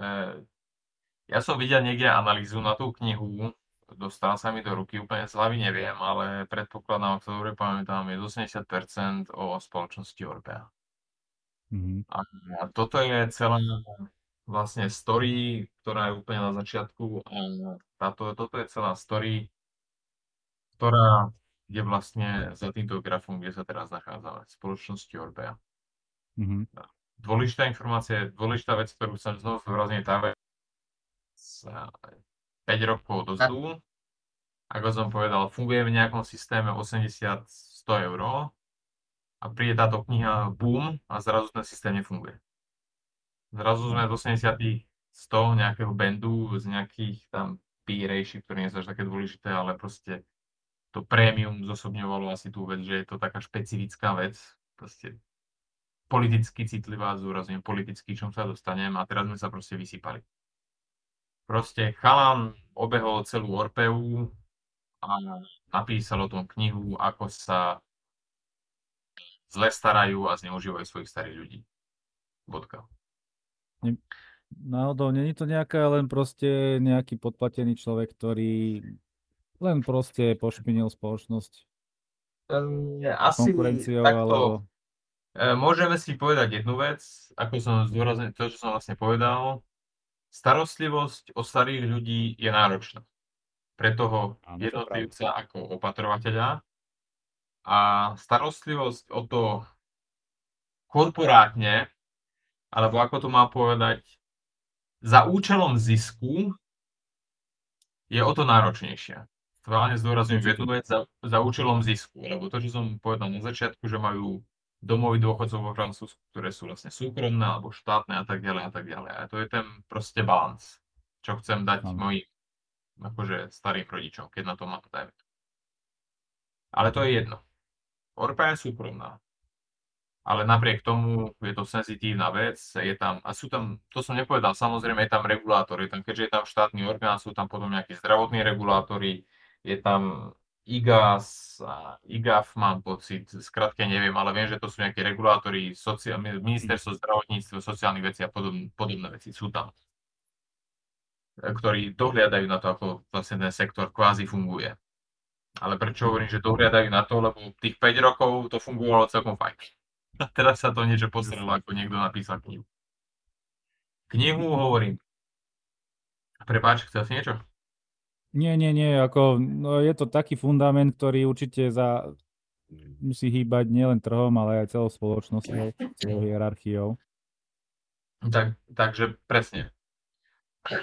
ja som videl niekde analýzu na tú knihu, dostala sa mi do ruky, úplne z hlavy neviem, ale predpokladám, ak to dobre pamätám, je 80% o spoločnosti Orpea. Mm-hmm. A toto je celá vlastne story, ktorá je úplne na začiatku a táto, toto je celá story, ktorá je vlastne za týmto grafom, kde sa teraz nachádzame, spoločnosti Orbea. Mm-hmm. Dôležitá informácia, dôležitá vec, ktorú som znovu zdôrazniť, tá vec 5 rokov dozadu, ako som povedal, funguje v nejakom systéme 80-100 eur a príde táto kniha boom a zrazu ten systém nefunguje. Zrazu sme z 80 100 nejakého bandu, z nejakých tam pírejší, ktoré nie sú až také dôležité, ale proste to prémium zosobňovalo asi tú vec, že je to taká špecifická vec, proste politicky citlivá, zúrazňujem politicky, čom sa dostanem a teraz sme sa proste vysypali. Proste chalan obehol celú Orpeu a napísal o tom knihu, ako sa zle starajú a zneužívajú svojich starých ľudí. Bodka. Náhodou, není to nejaká len proste nejaký podplatený človek, ktorý len proste pošpinil spoločnosť um, asi takto, alebo... E, môžeme si povedať jednu vec, ako som zdôraznil, to, čo som vlastne povedal. Starostlivosť o starých ľudí je náročná pre toho jednotlivca ako opatrovateľa a starostlivosť o to korporátne, alebo ako to má povedať, za účelom zisku je o to náročnejšia. Schválne zdôrazňujem jednu vec za, za účelom zisku, lebo to, čo som povedal na začiatku, že majú domovy dôchodcov vo Francúzsku, ktoré sú vlastne súkromné alebo štátne a tak ďalej a tak ďalej. A to je ten proste balans, čo chcem dať no. mojim akože starým rodičom, keď na to mám dajme. Ale to je jedno. Orpa je súkromná. Ale napriek tomu je to senzitívna vec, je tam, a sú tam, to som nepovedal, samozrejme je tam regulátor, je tam, keďže je tam štátny orgán, sú tam potom nejakí zdravotní regulátori, je tam IGAS, IGAF mám pocit, skratke neviem, ale viem, že to sú nejaké regulátory, sociál, ministerstvo zdravotníctva, sociálnych vecí a podobné, podobné veci sú tam ktorí dohliadajú na to, ako vlastne ten sektor kvázi funguje. Ale prečo hovorím, že dohliadajú na to, lebo tých 5 rokov to fungovalo celkom fajn. A teraz sa to niečo posrelo, ako niekto napísal knihu. Knihu hovorím. Prepáč, chcel si niečo? Nie, nie, nie, ako, no je to taký fundament, ktorý určite za, musí hýbať nielen trhom, ale aj celou spoločnosťou, celou hierarchiou. Tak, takže presne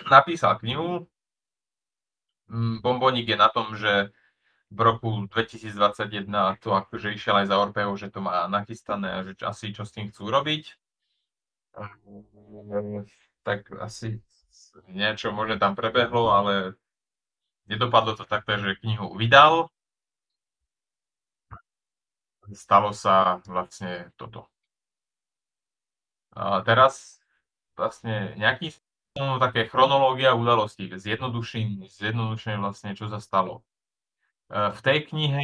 napísal knihu. Mm, Bomboník je na tom, že v roku 2021 to akože išiel aj za Orpeo, že to má nachystané a že asi čo s tým chcú robiť. Tak asi niečo možno tam prebehlo, ale nedopadlo to takto, že knihu vydal. Stalo sa vlastne toto. A teraz vlastne nejaký No, také chronológia udalostí. Zjednoduším, zjednoduším vlastne, čo sa stalo. E, v tej knihe,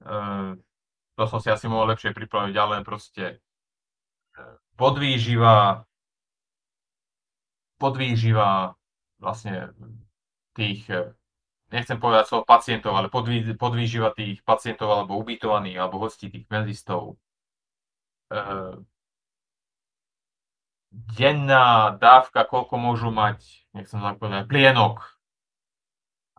e, to som si asi mohol lepšie pripraviť, ale proste e, podvýživa, podvýživa vlastne tých, nechcem povedať slovo pacientov, ale podvý, podvýživa tých pacientov alebo ubytovaných alebo hostí tých penzistov denná dávka, koľko môžu mať, nechcem tak povedať, plienok.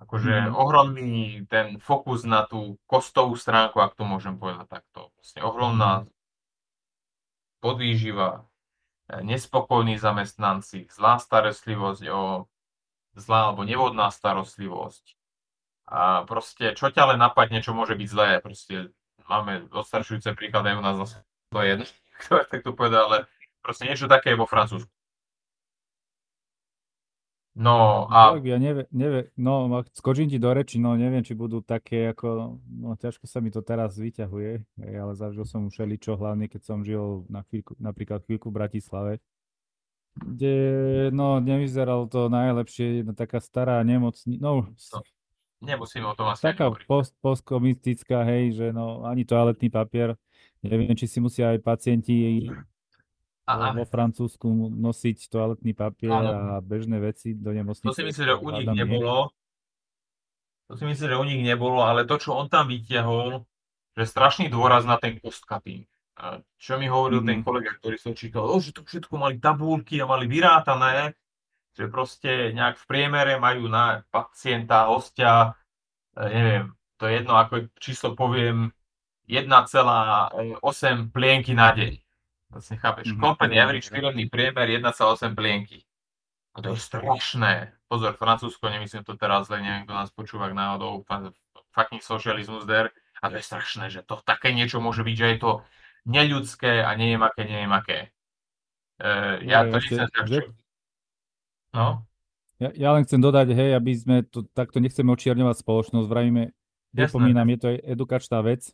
Akože mm. ohromný ten fokus na tú kostovú stránku, ak to môžem povedať takto. Vlastne ohromná mm. podvýživa, nespokojní zamestnanci, zlá starostlivosť o zlá alebo nevodná starostlivosť. A proste, čo ťa len napadne, čo môže byť zlé, proste máme odstrašujúce príklady u nás zase to je jedno, kto tak to povedal, ale Proste niečo také je vo Francúzsku. No a... Tak, ja neviem, neviem, no skočím ti do reči, no neviem, či budú také ako, no ťažko sa mi to teraz vyťahuje, ale zažil som už čo hlavne, keď som žil na chvíľku, napríklad chvíľku v Bratislave, kde, no nevyzeralo to najlepšie, jedna taká stará nemocnica, no, no nemusíme o tom asi Taká post, postkomunistická, hej, že no ani toaletný papier, neviem, či si musia aj pacienti a, vo Francúzsku nosiť toaletný papier áno. a bežné veci do nemocnice. To si myslím, že u nich nebolo. To si myslím, že u nich nebolo, ale to, čo on tam vytiahol, že strašný dôraz na ten cost cutting. Čo mi hovoril ten Mhm. kolega, ktorý som čítal, o, že to všetko mali tabulky a mali vyrátané, že proste nejak v priemere majú na pacienta, hostia, e, neviem, to je jedno, ako číslo poviem, 1,8 plienky na deň. Vlastne chápeš, Mhm. company average firmný priemer 1,8 plienky. A to je strašné. Pozor, Francúzsko, nemyslím to teraz, len neviem, kto nás počúva náhodou, fucking socializmus there. A to je strašné, že to také niečo môže byť, že je to neľudské a neviem aké, neviem aké. E, ja Hej, to nechcem že-. No, Ja, ja len chcem dodať, hej, aby sme to takto nechceme očierňovať spoločnosť, vravíme, pripomínam, je to edukačná vec,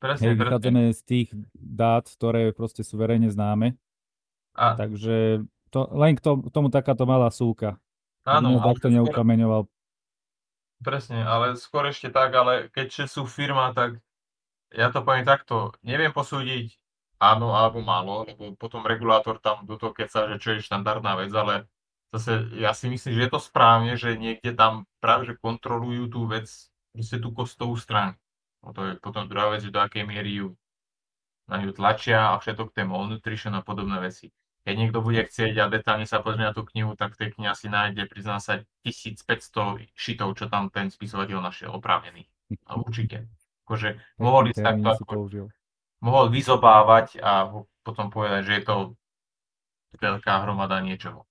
presne, hej, presne. vychádzame z tých dát, ktoré proste sú verejne známe, A, takže to, len k tomu, tomu takáto malá súka, aby áno, ale takto neukameňoval. presne, ale skôr ešte tak, ale keďže sú firma, tak ja to poviem takto, neviem posúdiť áno alebo málo, lebo potom regulátor tam do toho keca, že čo je štandardná vec, ale zase ja si myslím, že je to správne, že niekde tam práve že kontrolujú tú vec, proste tú kostovú stránku. No to je potom druhá vec, že do akej miery ju na ňu tlačia a všetok ten malnutrition a podobné veci. Keď niekto bude chcieť a detálne sa pozrie na tú knihu, tak v tej knihe asi nájde, prizná sa, 1500 šitov, čo tam ten spisovateľ našiel, oprávnený. A určite. Akože mohol ísť takto, ako, mohol vyzobávať a potom povedať, že je to veľká hromada niečoho.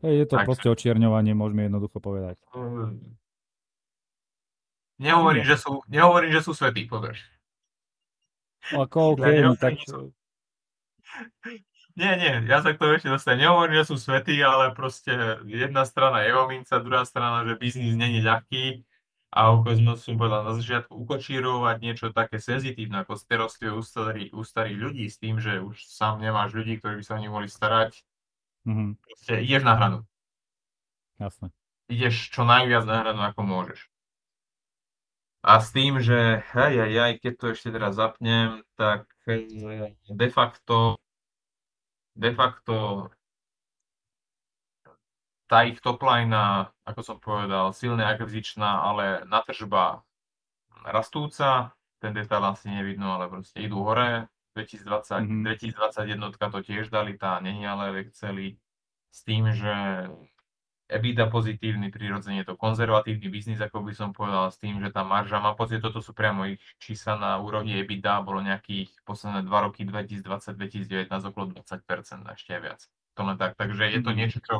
Je to Tak. proste očierňovanie, môžeme jednoducho povedať. Nehovorím, Nie. že sú, nehovorím, že sú svetí, pozor. Ako OK, Ja tak nehovorím, Nie, nie, ja sa k tomu ešte dostanem. Nehovorím, že sú svetí, ale proste jedna strana je ominca, druhá strana, že biznis není ľahký. A ako sme som povedal na začiatku, ukočírovať niečo také senzitívne ako starostlivé u starých, u starých ľudí s tým, že už sám nemáš ľudí, ktorí by sa o nich mohli starať, mhm, proste ideš na hranu. jasné. Ideš čo najviac na hranu, ako môžeš. A s tým, že hej, hej, hej, keď to ešte teraz zapnem, tak eh, de facto de facto tá ich topline, ako som povedal, silne akvizičná, ale na tržba rastúca, ten detail asi nevidno, ale proste idú hore. 2020, Mhm. 2021 to tiež dali, tá není ale v Exceli, s tým, že EBITDA pozitívny, prirodzene to konzervatívny biznis, ako by som povedal, s tým, že tá marža, mám pocit, toto sú priamo ich čísla na úrovni EBITDA, bolo nejakých posledné 2 roky, 2020-2019, okolo 20%, a ešte viac. To len tak, takže je to Mhm. niečo, čo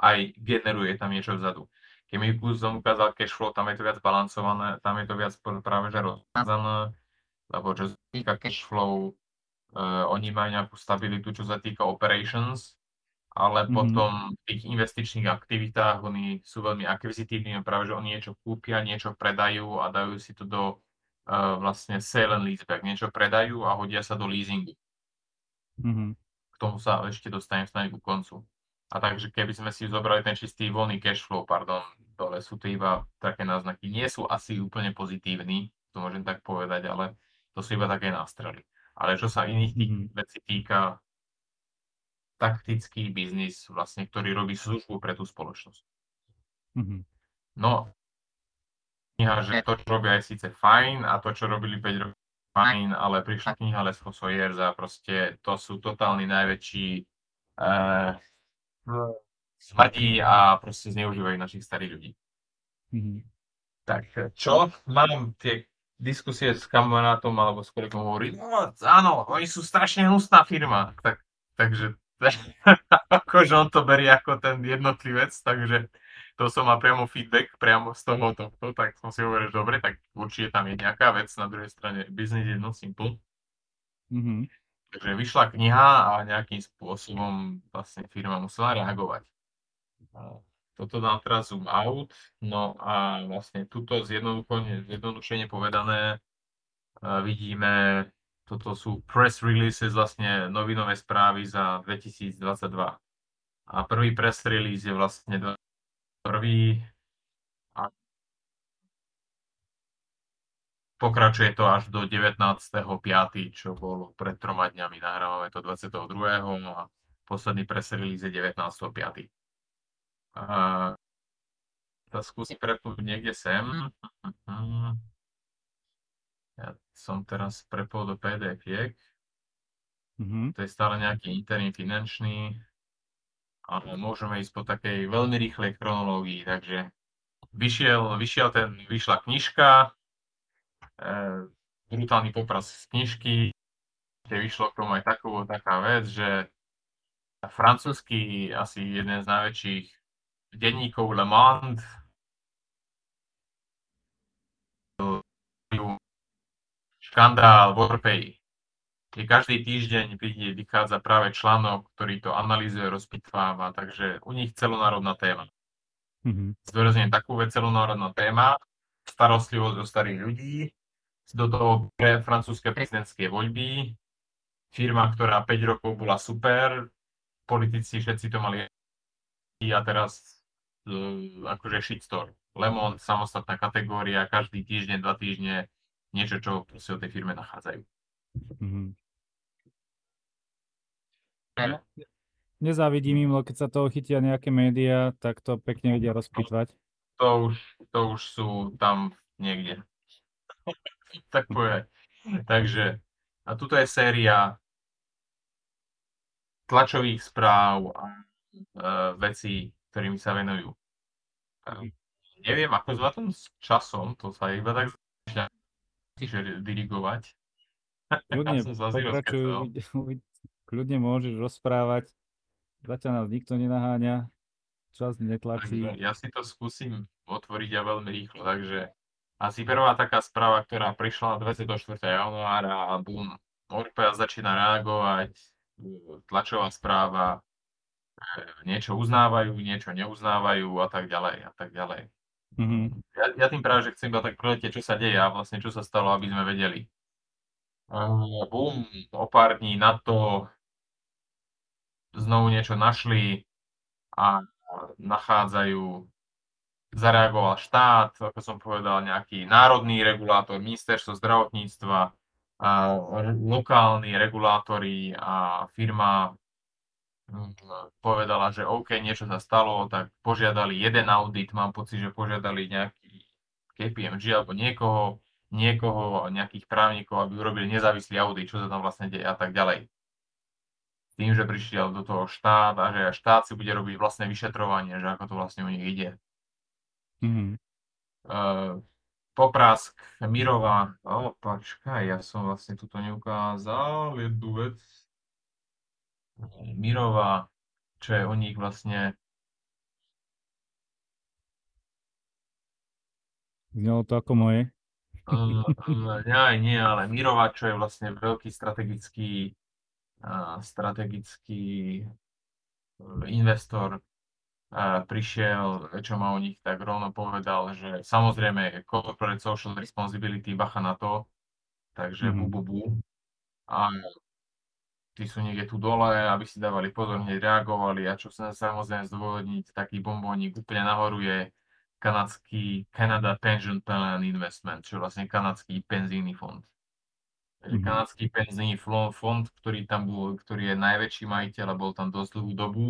aj generuje tam niečo vzadu. Keď mi som ukázal cash flow, tam je to viac balancované, tam je to viac práve že rozkázané, lebo čo sa týka cash flow, uh, oni majú nejakú stabilitu, čo sa týka operations, ale Mhm. potom v tých investičných aktivitách oni sú veľmi akvizitívni, práve že oni niečo kúpia, niečo predajú a dajú si to do uh, vlastne sale and leaseback, niečo predajú a hodia sa do leasingu. Mhm, K tomu sa ešte dostanem snáď ku koncu. A takže keby sme si zobrali ten čistý voľný cash flow, pardon, dole sú to iba také náznaky. Nie sú asi úplne pozitívni, to môžem tak povedať, ale to sú iba také nástrely. Ale čo sa iných tých Mhm. vecí týka, taktický biznis, vlastne, ktorý robí službu pre tú spoločnosť. mhm. No, kniha, že to, čo robia, je síce fajn a to, čo robili 5 rokov, fajn, ale prišla kniha Les Fossoyeurs a proste to sú totálni najväčší uh, smrdí a proste zneužívajú našich starých ľudí. Mhm. Tak čo? Mám tie diskusie s kamarátom, alebo s kolegom hovorí, no áno, oni sú strašne hnusná firma. Tak, takže akože on to berie ako ten jednotlivec, takže to som mal priamo feedback priamo z toho tohto, tak som si hovoril, že dobre, tak určite tam je nejaká vec, na druhej strane business is not simple. Mhm. Takže vyšla kniha a nejakým spôsobom vlastne firma musela reagovať. A Toto dám teraz zoom out, no a vlastne tuto zjednodušene, povedané a vidíme, toto sú press releases, vlastne novinové správy za 2022. A prvý press release je vlastne prvý pokračuje to až do 19.5., čo bolo pred troma dňami. Nahrávame to 22. no a posledný press release je 19.5. A sa skúsim prepnúť niekde sem. Ja som teraz prepol do PDF-iek. Mhm. To je stále nejaký interný finančný. Ale môžeme ísť po takej veľmi rýchlej chronológii. Takže vyšiel, vyšiel ten, vyšla knižka, brutálny popras z knižky, kde vyšlo k tomu aj taková taká vec, že francúzsky asi jeden z najväčších denníkov Le Monde škandál Orpeji. Je každý týždeň vychádza práve článok, ktorý to analýzuje, rozpitváva, takže u nich celonárodná téma. Mhm. Zdôrazňujem takú vec, celonárodná téma, starostlivosť o starých ľudí, do toho pre francúzske prezidentské voľby, firma, ktorá 5 rokov bola super, politici všetci to mali a teraz uh, akože shitstorm. Lemon, samostatná kategória, každý týždeň, dva týždne niečo, čo proste o tej firme nachádzajú. Mhm. Nezávidím im, keď sa toho chytia nejaké médiá, tak to pekne vedia rozpitvať. To už, to už sú tam niekde. tak povedať. Takže, a tuto je séria tlačových správ a e, vecí, ktorými sa venujú. E, neviem, ako zvládam s časom, to sa iba tak že dirigovať. Kľudne, pokračuj, kľudne môžeš rozprávať. Zatiaľ nás nikto nenaháňa, čas netlačí. Ja si to skúsim otvoriť a veľmi rýchlo, takže asi prvá taká správa, ktorá prišla 24. januára a boom, Orpea začína reagovať, tlačová správa, niečo uznávajú, niečo neuznávajú a tak ďalej a tak ďalej. Mm-hmm. Ja, ja tým práve, že chcem iba tak preletieť, čo sa deje a vlastne čo sa stalo, aby sme vedeli. Uh, bum, o pár dní na to znovu niečo našli a nachádzajú, zareagoval štát, ako som povedal, nejaký národný regulátor, ministerstvo zdravotníctva, a lokálni regulátori a firma hm, povedala, že OK, niečo sa stalo, tak požiadali jeden audit, mám pocit, že požiadali nejaký KPMG alebo niekoho, niekoho, nejakých právnikov, aby urobili nezávislý audit, čo sa tam vlastne deje a tak ďalej tým, že prišiel do toho štát a že štát si bude robiť vlastné vyšetrovanie, že ako to vlastne u nich ide. Mm-hmm. Uh, Poprask, Mirová, o, počkaj, ja som vlastne tuto neukázal jednu vec. Mirová, čo je u nich vlastne Znelo to ako moje. uh, uh, nie, nie, ale Mirová, čo je vlastne veľký strategický strategický e, investor prišiel, čo ma o nich tak rovno povedal, že samozrejme corporate social responsibility, bacha na to, takže mm-hmm. bu, bu, bu. A tí sú niekde tu dole, aby si dávali pozor, hneď reagovali a čo sa samozrejme zdôvodniť, taký bombónik úplne nahoru je kanadský Canada Pension Plan Investment, čo je vlastne kanadský penzijný fond. Mm-hmm. kanadský penzijný fond, ktorý tam bol, ktorý je najväčší majiteľ a bol tam dosť dlhú dobu,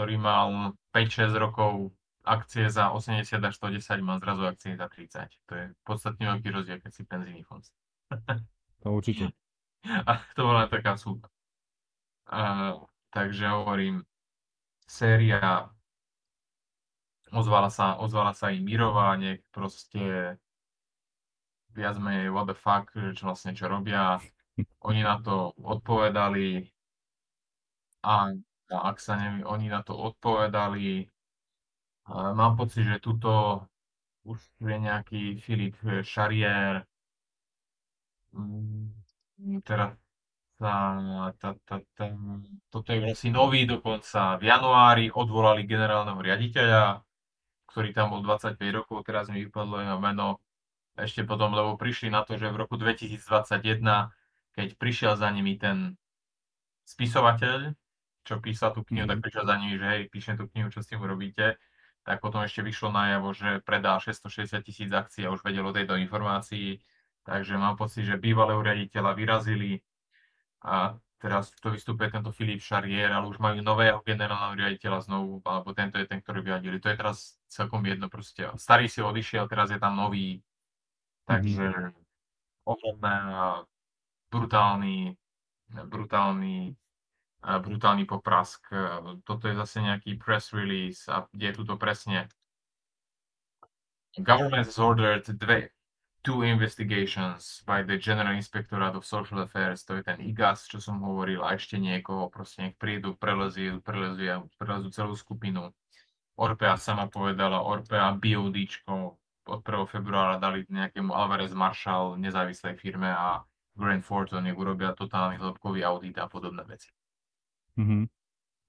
ktorý mal 5-6 rokov akcie za 80 až 110, má zrazu akcie za 30. To je podstatne veľký rozdiel, keď si penzijný fond. to určite. A to bola taká súda. Uh, takže hovorím, séria ozvala sa, ozvala sa im Mirová, nech proste viac menej what the fuck, čo vlastne čo robia. Oni na to odpovedali a ak sa neviem, oni na to odpovedali. Mám pocit, že tuto už je nejaký Filip Šarier. Mm, teraz tá, tá, tá, tá, toto je vlastne nový dokonca. V januári odvolali generálneho riaditeľa, ktorý tam bol 25 rokov, teraz mi vypadlo jeho meno ešte potom, lebo prišli na to, že v roku 2021, keď prišiel za nimi ten spisovateľ, čo písal tú knihu, tak mhm. prišiel za nimi, že hej, píšem tú knihu, čo s tým urobíte, tak potom ešte vyšlo najavo, že predá 660 tisíc akcií a už vedel o tejto informácii, takže mám pocit, že bývalého riaditeľa vyrazili a teraz to vystupuje tento Filip Charrier, ale už majú nového generálneho riaditeľa znovu, alebo tento je ten, ktorý vyradili. To je teraz celkom jedno proste. Starý si odišiel, teraz je tam nový. Takže ohromné a brutálny, brutálny, brutálny poprask. Toto je zase nejaký press release a kde je tuto presne. Government has ordered dve, two investigations by the General Inspectorate of Social Affairs, to je ten IGAS, čo som hovoril, a ešte niekoho, proste nech prídu, prelezú, prelezú, prelezú celú skupinu. Orpea sama povedala, Orpea BODčko od 1. februára dali nejakému Alvarez Marshall nezávislej firme a Grant Thornton nech urobia totálny hĺbkový audit a podobné veci. Mm-hmm.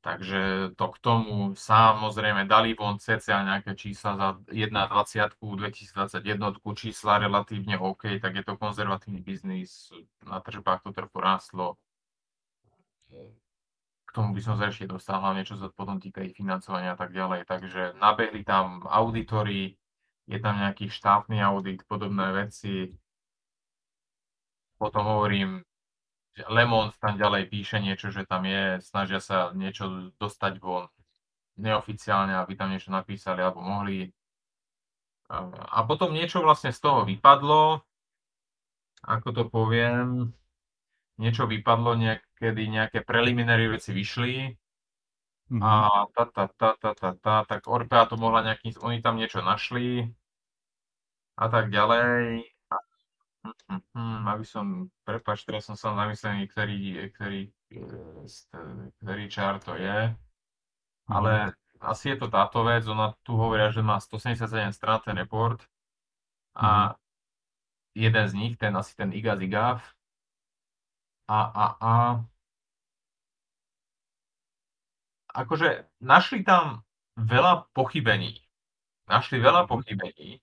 Takže to k tomu samozrejme dali von cca nejaké čísla za 1.20 2021, čísla relatívne OK, tak je to konzervatívny biznis, na tržbách to trochu rástlo. K tomu by som sa ešte dostal, hlavne čo sa potom týka ich financovania a tak ďalej. Takže nabehli tam auditory, je tam nejaký štátny audit, podobné veci. Potom hovorím, Lemon tam ďalej píše niečo, že tam je, snažia sa niečo dostať von neoficiálne, aby tam niečo napísali alebo mohli. A potom niečo vlastne z toho vypadlo, ako to poviem, niečo vypadlo, niekedy nejaké preliminary veci vyšli. Mm-hmm. a ta, ta, ta, ta, ta, ta, tak Orpea to mohla nejakým, oni tam niečo našli. A tak ďalej Hm, aby som, prepáč, teraz som sa namyslený, ktorý, ktorý, ktorý čár to je, ale mhm. asi je to táto vec, ona tu hovoria, že má 177 strán ten report a mm. jeden z nich, ten asi ten IGAS IGAF a, a, a akože našli tam veľa pochybení. Našli veľa mhm. pochybení,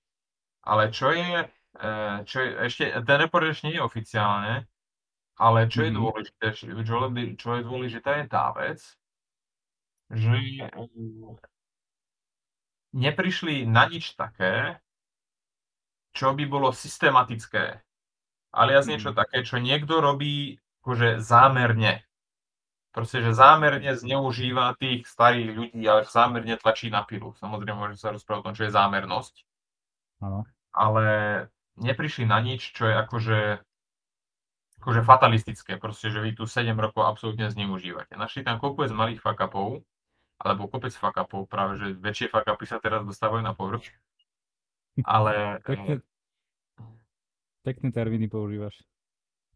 ale čo je čo je ešte, ten report ešte nie je oficiálne, ale čo je mm-hmm. dôležité, čo, čo je dôležité je tá vec, že neprišli na nič také, čo by bolo systematické. Alias niečo mm-hmm. také, čo niekto robí akože zámerne. Proste, že zámerne zneužíva tých starých ľudí a zámerne tlačí na pilu. Samozrejme, môžem sa rozprávať o tom, čo je zámernosť. Ano. Ale neprišli na nič, čo je akože, akože fatalistické, proste, že vy tu 7 rokov absolútne zneužívate. Našli tam kopec malých fuck-upov, alebo kopec fuck-upov, práve že väčšie fuck-upy sa teraz dostávajú na povrch. Ale... Pekné, pekné termíny používaš.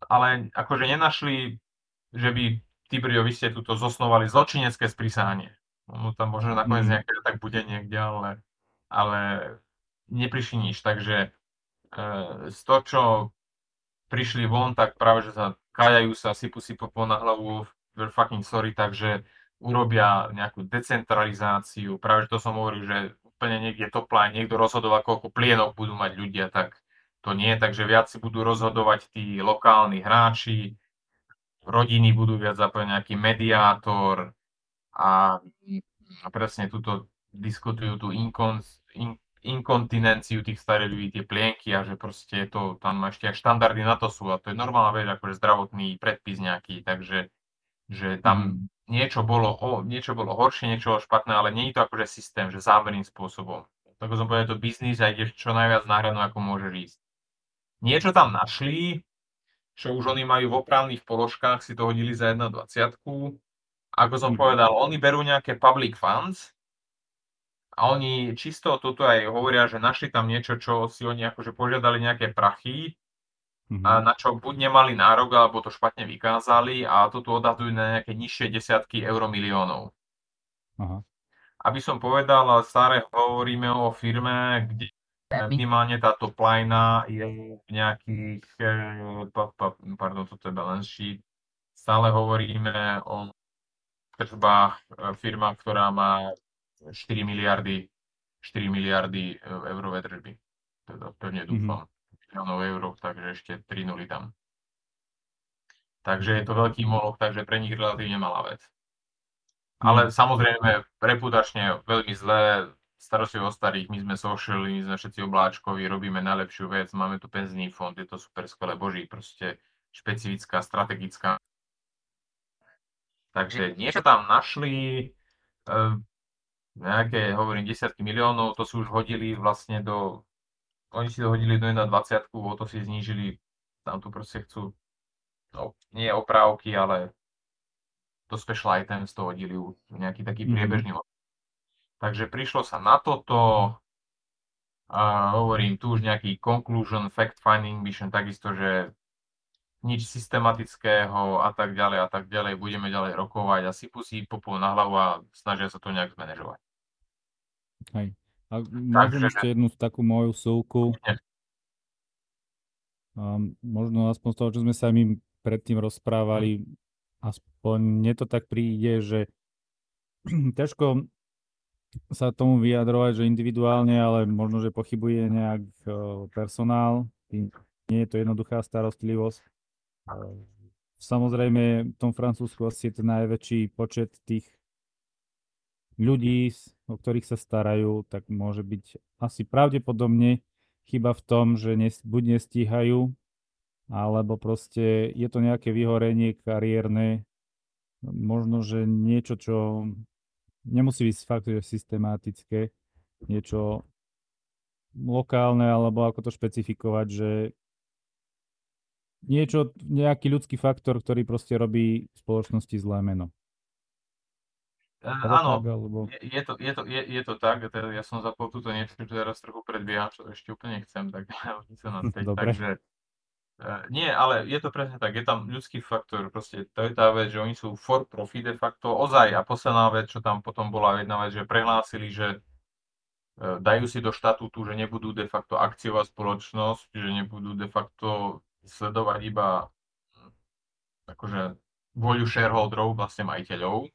Ale akože nenašli, že by tí vy ste tuto zosnovali zločinecké sprísahanie. No tam možno nakoniec mm. nejaké tak bude niekde, ale, ale neprišli nič. Takže z toho, čo prišli von, tak práve, že sa kájajú sa, sypu si popol na hlavu, we're fucking sorry, takže urobia nejakú decentralizáciu. Práve, že to som hovoril, že úplne niekde top line, niekto rozhodoval, koľko plienok budú mať ľudia, tak to nie, takže viac si budú rozhodovať tí lokálni hráči, rodiny budú viac zapojené nejaký mediátor a, a presne túto diskutujú tú inkons, in, inkontinenciu tých starých ľudí, tie plienky a že proste je to, tam ešte aj štandardy na to sú a to je normálna vec, akože zdravotný predpis nejaký, takže že tam mm. niečo, bolo, o, niečo bolo horšie, niečo bolo špatné, ale nie je to akože systém, že zámerným spôsobom. Tak som povedal, to biznis a ideš čo najviac náhradnú, ako môže ísť. Niečo tam našli, čo už oni majú v opravných položkách, si to hodili za 1,20. Ako som mm. povedal, oni berú nejaké public funds, a oni čisto toto aj hovoria, že našli tam niečo, čo si oni akože požiadali nejaké prachy, mm-hmm. a na čo buď nemali nárok, alebo to špatne vykázali a toto odhadujú na nejaké nižšie desiatky euromiliónov. Aha. Aby som povedal, stále hovoríme o firme, kde minimálne táto plajna je v nejakých, eh, pardon, toto je balance sheet, stále hovoríme o tržbách eh, firma, ktorá má 4 miliardy, 4 miliardy e, eurové tržby. Teda pevne mhm. dúfam. Mm-hmm. eur, takže ešte 3 nuly tam. Takže je to veľký moloch, takže pre nich relatívne malá vec. Ale mm. samozrejme, reputačne veľmi zlé, starostlivosť o starých, my sme social, my sme všetci obláčkoví, robíme najlepšiu vec, máme tu penzný fond, je to super skvelé, boží, proste špecifická, strategická Takže niečo tam našli, e, nejaké, hovorím, desiatky miliónov, to si už hodili vlastne do, oni si to hodili do 1,20, o to si znížili, tam tu proste chcú, no, nie oprávky, ale to special items to hodili nejaký taký Mhm. priebežný mm-hmm. Takže prišlo sa na toto, a hovorím, tu už nejaký conclusion, fact-finding mission, takisto, že nič systematického a tak ďalej a tak ďalej, budeme ďalej rokovať a sypú si popol na hlavu a snažia sa to nejak zmanéžovať. Hej. A môžem Takže- ešte jednu takú moju súku. Um, možno aspoň z toho, čo sme sa my predtým rozprávali, aspoň mne to tak príde, že ťažko sa tomu vyjadrovať, že individuálne, ale možno, že pochybuje nejak uh, personál. Tým nie je to jednoduchá starostlivosť. Samozrejme, v tom Francúzsku asi je ten najväčší počet tých ľudí, o ktorých sa starajú, tak môže byť asi pravdepodobne chyba v tom, že nes, buď nestíhajú, alebo proste je to nejaké vyhorenie kariérne, možno, že niečo, čo nemusí byť fakt, že systematické, niečo lokálne, alebo ako to špecifikovať, že niečo, nejaký ľudský faktor, ktorý proste robí v spoločnosti zlé meno. E, áno, tak, alebo... je, je, to, je, to, je, je to tak, teda ja som zapol túto niečo, čo teraz trochu predbieham, čo ešte úplne nechcem, tak sa Dobre. takže e, nie, ale je to presne tak, je tam ľudský faktor, proste to je tá vec, že oni sú for profit de facto, ozaj a posledná vec, čo tam potom bola jedna vec, že prehlásili, že e, dajú si do štatútu, že nebudú de facto akciová spoločnosť, že nebudú de facto sledovať iba hm, akože voľu shareholderov, vlastne majiteľov,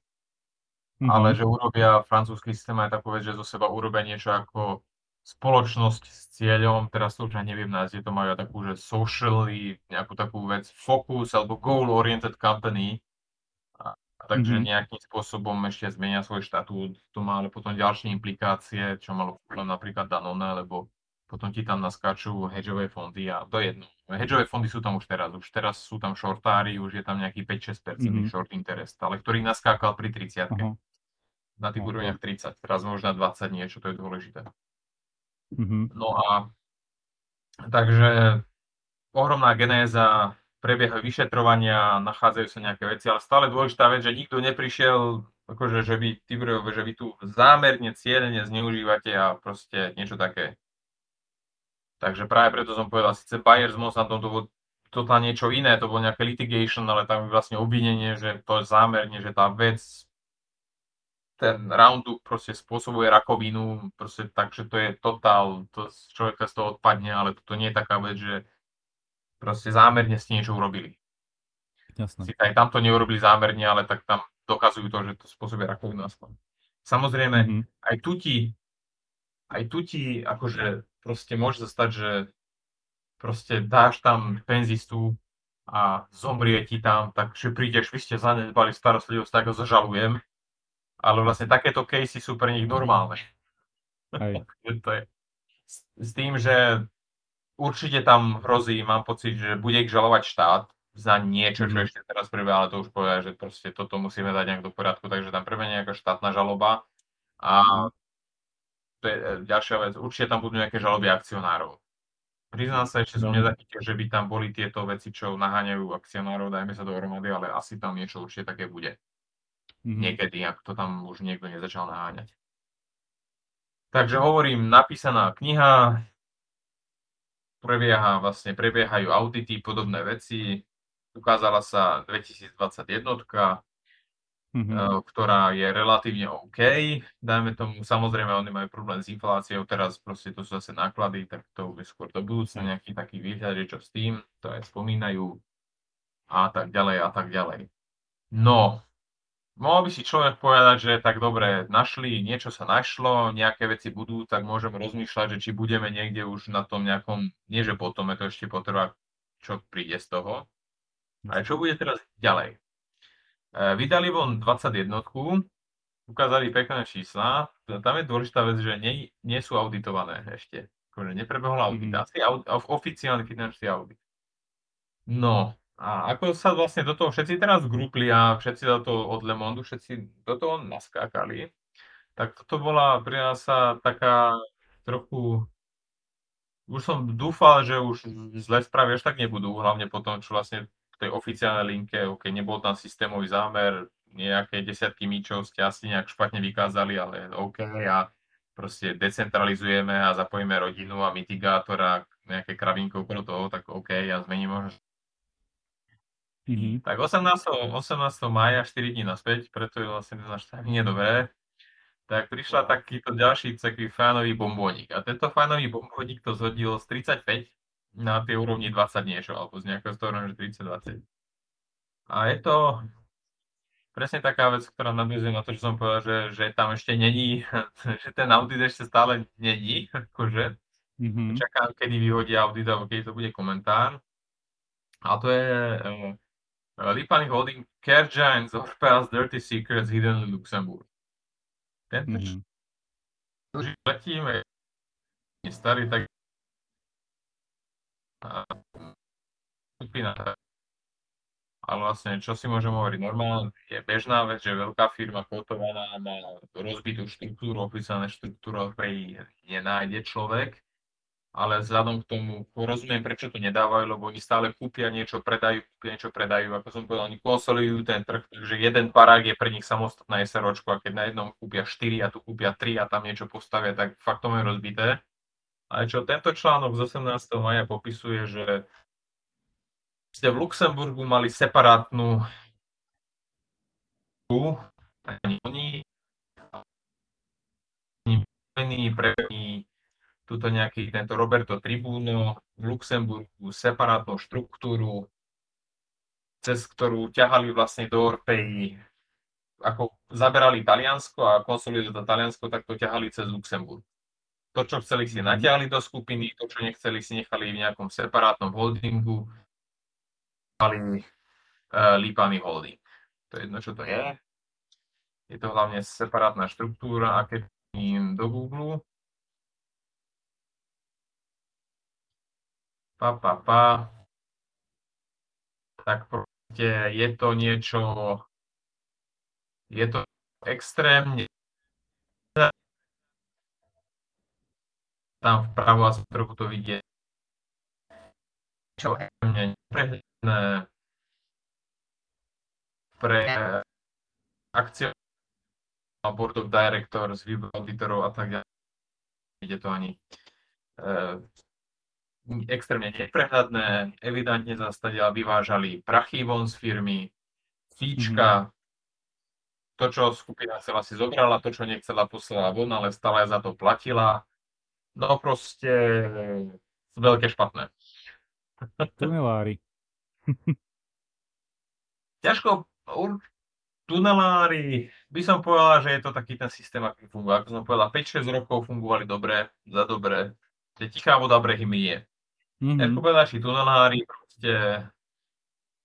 Mhm. ale že urobia francúzsky systém aj takú vec, že zo seba urobia niečo ako spoločnosť s cieľom, teraz to už aj neviem nájsť, je to majú takú, že socially, nejakú takú vec, focus alebo goal-oriented company, takže Mhm. nejakým spôsobom ešte zmenia svoj štatút, to má ale potom ďalšie implikácie, čo malo problém napríklad Danone, lebo potom ti tam naskáču hedžové fondy a to je jedno. Hedžové fondy sú tam už teraz, už teraz sú tam shortári, už je tam nejaký 5-6% Mhm. short interest, ale ktorý naskákal pri 30 Aha. na tých Ok. úrovniach 30, teraz možno 20 niečo, to je dôležité. Mhm. No a takže ohromná genéza, prebiehajú vyšetrovania, nachádzajú sa nejaké veci, ale stále dôležitá vec, že nikto neprišiel, akože, že vy, Tibrejové, že vy tu zámerne, cieľene zneužívate a proste niečo také. Takže práve preto som povedal, síce Bayer s Monsantom to bolo totálne niečo iné, to bolo nejaké litigation, ale tam je vlastne obvinenie, že to je zámerne, že tá vec ten Roundup proste spôsobuje rakovinu, proste tak, že to je totál, to z človeka z toho odpadne, ale toto nie je taká vec, že proste zámerne ste niečo urobili. Jasné. Si aj tam to neurobili zámerne, ale tak tam dokazujú to, že to spôsobuje rakovinu aspoň. Samozrejme, Mhm. aj tu ti, aj tu ti akože proste môže sa stať, že proste dáš tam penzistu a zomrie ti tam, takže prídeš, vy ste zanedbali starostlivosť, tak ho zažalujem. Ale vlastne takéto casey sú pre nich normálne. To je. S, tým, že určite tam hrozí, mám pocit, že bude ich žalovať štát za niečo, čo Mhm. ešte teraz prebieha, ale to už povedal, že proste toto musíme dať nejak do poriadku, takže tam prebehne nejaká štátna žaloba a Mhm. To je e, ďalšia vec, určite tam budú nejaké žaloby akcionárov. Priznám sa, ešte som nezachytil, že by tam boli tieto veci, čo naháňajú akcionárov, dajme sa dohromady, ale asi tam niečo určite také bude. Mhm. Niekedy, ak to tam už niekto nezačal naháňať. Takže hovorím, napísaná kniha, prebieha, vlastne prebiehajú audity, podobné veci. Ukázala sa 2021, Mhm. eh, ktorá je relatívne OK. Dajme tomu, samozrejme, oni majú problém s infláciou, teraz proste to sú zase náklady, tak to je skôr do budúcna nejaký taký výhľad, že čo s tým, to aj spomínajú a tak ďalej a tak ďalej. No, mohol by si človek povedať, že tak dobre, našli, niečo sa našlo, nejaké veci budú, tak môžem rozmýšľať, že či budeme niekde už na tom nejakom, nie že potom, je to ešte potrvá, čo príde z toho. Ale čo bude teraz ďalej? E, Vydali von 21, ukázali pekné čísla, tam je dôležitá vec, že nie, nie sú auditované ešte. Akože neprebehol audit, Mhm. asi aud, oficiálny finančný audit. No, A ako sa vlastne do toho všetci teraz grupli a všetci do toho od Le Monde, všetci do toho naskákali, tak toto bola pre nás taká trochu už som dúfal, že už zle správy až tak nebudú, hlavne po tom, čo vlastne tej oficiálnej linke, OK, nebol tam systémový zámer, nejaké desiatky míčov ste asi nejak špatne vykázali, ale OK, a proste decentralizujeme a zapojíme rodinu a mitigátor a nejaké kravinko okolo toho, tak OK, ja zmením možno Mhm. Tak 18. 18. maja, 4 dní naspäť, preto je vlastne ten náš nie dobré. Tak prišla takýto ďalší taký fánový bombónik. A tento fánový bombónik to zhodil z 35 na tej úrovni 20 niečo, alebo z nejakého storonu, že 30-20. A je to presne taká vec, ktorá nadviezuje na to, že som povedal, že, že tam ešte není, že ten audit ešte stále není, akože. Mhm. Čakám, kedy vyhodia audit, alebo keď to bude komentár. A to je uh, Lipany Holding Care Giants Orpea's Dirty Secrets Hidden in Luxembourg. Tento Mhm. mm-hmm. letíme je starý, tak skupina ale vlastne, čo si môžem hovoriť, normálne je bežná vec, že veľká firma kotovaná má rozbitú štruktúru, oficiálne štruktúru, ktorej nenájde človek, ale vzhľadom k tomu rozumiem, prečo to nedávajú, lebo oni stále kúpia niečo, predajú, kúpia niečo, predajú, ako som povedal, oni konsolidujú ten trh, takže jeden parák je pre nich samostatná SROčko a keď na jednom kúpia 4 a tu kúpia 3 a tam niečo postavia, tak fakt to je rozbité. Ale čo tento článok z 18. maja popisuje, že ste v Luxemburgu mali separátnu ani oni pre tuto nejaký tento Roberto Tribuno v Luxemburgu separátnu štruktúru, cez ktorú ťahali vlastne do Orpei, ako zaberali Taliansko a konsolidovali to Taliansko, tak to ťahali cez Luxemburg. To, čo chceli si natiahli do skupiny, to, čo nechceli si nechali v nejakom separátnom holdingu, mali uh, Lipany Holding. To je jedno, čo to je. Je to hlavne separátna štruktúra a im do Google pa, pa, pa, tak proste je to niečo, je to extrémne tam vpravo a trochu to vidieť. Čo je mne neprehľadné pre akciu a board of directors, výbor auditorov a tak ďalej. Ide to ani e, extrémne neprehľadné, evidentne zastadia vyvážali prachy von z firmy, fíčka, to, čo skupina chcela si zobrala, to, čo nechcela poslala von, ale stále za to platila. No proste veľké špatné. Tunelári. Ťažko, tunelári, by som povedal, že je to taký ten systém, aký funguje. Ako som povedal, 5-6 rokov fungovali dobre, za dobre. Že tichá voda brehy je. Mm-hmm. Ako tunelári, proste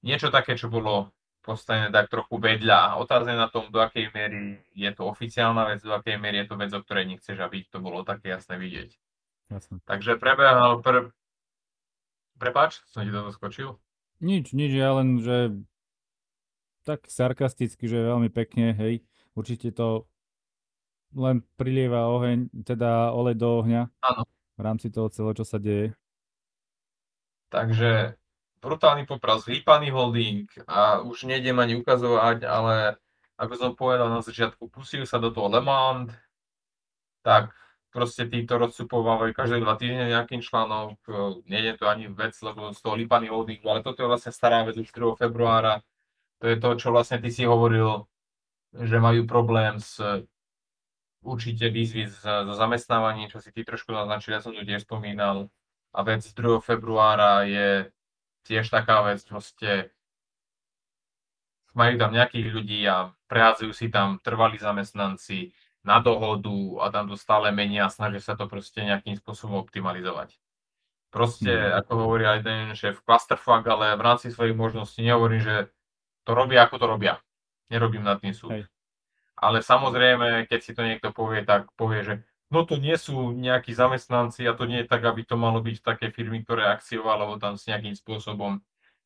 niečo také, čo bolo postavené tak trochu vedľa. Otázne na tom, do akej miery je to oficiálna vec, do akej miery je to vec, o ktorej nechceš, aby to bolo také jasné vidieť. Jasne. Takže prebehal pr... Prepač, som ti to skočil? Nič, nič, ja len, že tak sarkasticky, že veľmi pekne, hej, určite to len prilieva oheň, teda olej do ohňa Áno. v rámci toho celého, čo sa deje. Takže brutálny popras, vypaný holding a už nejdem ani ukazovať, ale ako som povedal na začiatku, pustili sa do toho Le Monde, tak proste títo rozcupovávajú každé dva týždne nejaký článok, nejde to ani vec, lebo z toho Lipany holdingu, ale toto je vlastne stará vec už 4. februára, to je to, čo vlastne ty si hovoril, že majú problém s určite výzvy so zamestnávaním, čo si ty trošku naznačil, ja som to tiež spomínal, a vec 2. februára je tiež taká vec, proste majú tam nejakých ľudí a prehádzajú si tam trvalí zamestnanci na dohodu a tam to stále menia a snažia sa to proste nejakým spôsobom optimalizovať. Proste, mm. ako hovorí aj ten šéf, clusterfuck, ale v rámci svojich možností nehovorím, že to robia, ako to robia. Nerobím nad tým súd. Hej. Ale samozrejme, keď si to niekto povie, tak povie, že no to nie sú nejakí zamestnanci a to nie je tak, aby to malo byť v takej firmy, ktoré akcioval, alebo tam s nejakým spôsobom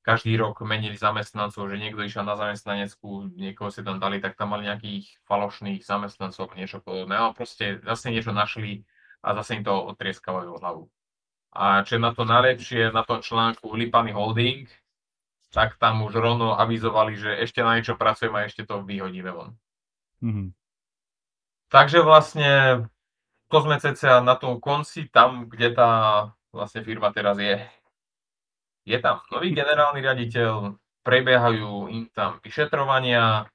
každý rok menili zamestnancov, že niekto išiel na zamestnanecku, niekoho si tam dali, tak tam mali nejakých falošných zamestnancov, niečo podobné. A proste zase niečo našli a zase im to otrieskavajú hlavu. A čo je na to najlepšie, na tom článku Lipany Holding, tak tam už rovno avizovali, že ešte na niečo pracujeme a ešte to vyhodíme von. Mm-hmm. Takže vlastne to sme cca na tom konci, tam, kde tá vlastne firma teraz je je tam nový generálny riaditeľ, prebiehajú im tam vyšetrovania,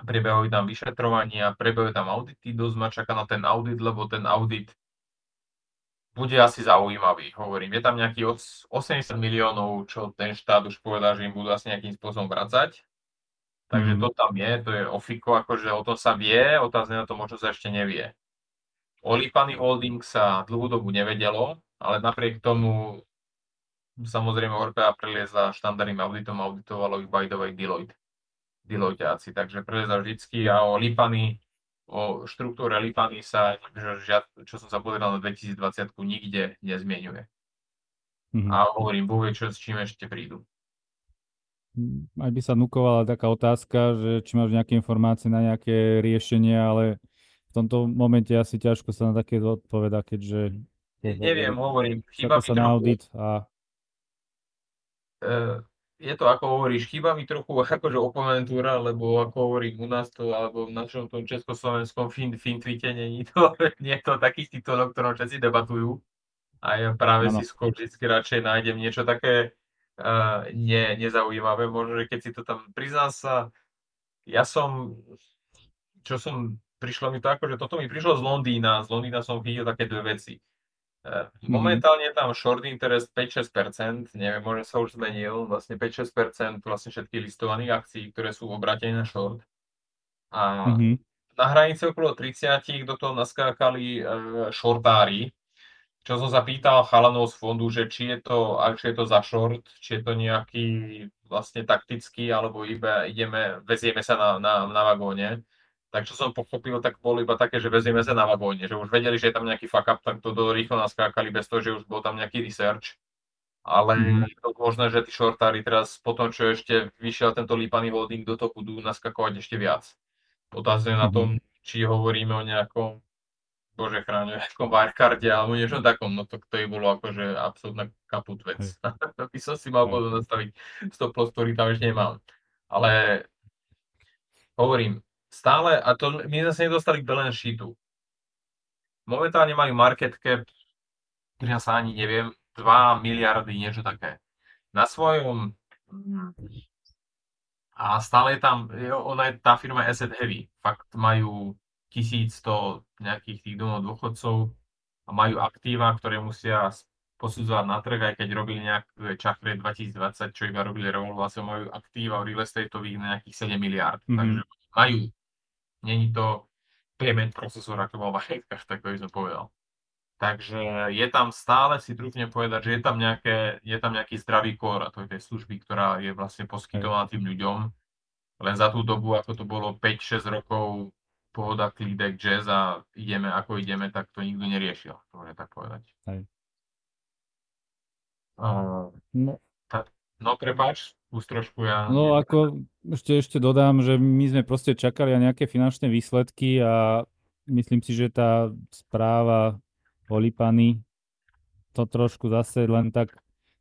prebiehajú tam vyšetrovania, prebiehajú tam audity, dosť ma čaká na ten audit, lebo ten audit bude asi zaujímavý, hovorím. Je tam nejakých 80 miliónov, čo ten štát už povedal, že im budú asi nejakým spôsobom vracať. Takže mm. to tam je, to je ofiko, akože o tom sa vie, otázne na to možno sa ešte nevie. O Lipany Holding sa dlhú dobu nevedelo, ale napriek tomu Samozrejme Orpea prelieza štandardným auditom, auditovalo ich by the way Deloitte. Deloitteáci, takže prelieza vždycky a o Lipany, o štruktúre Lipany sa, čo som sa pozeral na 2020 nikde nezmienuje. Mm-hmm. A hovorím, Boh vie, čo, s čím ešte prídu. Aj by sa nukovala taká otázka, že či máš nejaké informácie na nejaké riešenie, ale v tomto momente asi ťažko sa na také odpoveda, keďže... Neviem, hovorím, chyba sa na audit a Eh, je to ako hovoríš, chýba mi trochu akože oponentúra, lebo ako hovorím u nás to, alebo v našom tom československom fin, fintwite není to, nie je to taký titul, o ktorom všetci debatujú. A ja práve ano. si skôr vždy radšej nájdem niečo také uh, ne, nezaujímavé. Možno, že keď si to tam priznám sa, ja som, čo som, prišlo mi to ako, že toto mi prišlo z Londýna, z Londýna som chytil také dve veci. Mhm. Momentálne je tam short interest 5-6%, neviem, možno sa už zmenil, vlastne 5-6% vlastne všetkých listovaných akcií, ktoré sú obratené na short. A mm-hmm. na hranici okolo 30 do toho naskákali uh, shortári, čo som sa pýtal chalanov z fondu, že či je to, či je to za short, či je to nejaký vlastne taktický, alebo iba ideme, vezieme sa na, na, na vagóne. Tak čo som pochopil, tak bolo iba také, že vezieme sa na vagóne, že už vedeli, že je tam nejaký fuck up, tak to do rýchlo naskákali bez toho, že už bol tam nejaký research. Ale mm. to možné, že tí shortári teraz po tom, čo ešte vyšiel tento lípaný holding do toho, budú naskakovať ešte viac. Otázne mm. na tom, mhm. či hovoríme o nejakom bože chráne, nejakom wirecarde alebo niečo takom, no to, to je bolo akože absolútna kaput vec. to by som si mal potom nastaviť stop loss, ktorý tam ešte nemám. Ale hovorím, stále, a to my sme sa nedostali k balance sheetu. Momentálne majú market cap, ja sa ani neviem, 2 miliardy, niečo také. Na svojom a stále je tam, ona je, tá firma asset heavy. Fakt majú 1100 nejakých tých domov dôchodcov a majú aktíva, ktoré musia posudzovať na trh, aj keď robili nejaké čachre 2020, čo iba robili revolváciu, majú aktíva real estateových na nejakých 7 miliard. Mm-hmm. Takže majú Není to payment procesor, ako bol v tak by som povedal. Takže je tam stále, si trúfne povedať, že je tam, nejaké, je tam nejaký zdravý kór a to je tej služby, ktorá je vlastne poskytovaná tým ľuďom. Len za tú dobu, ako to bolo 5-6 rokov, pohoda, klídek, jazz a ideme ako ideme, tak to nikto neriešil, to je tak povedať. Hej. Uh, no. Ta, no prepáč, už trošku ja... No ako ešte, ešte dodám, že my sme proste čakali na nejaké finančné výsledky a myslím si, že tá správa o Lipany to trošku zase len tak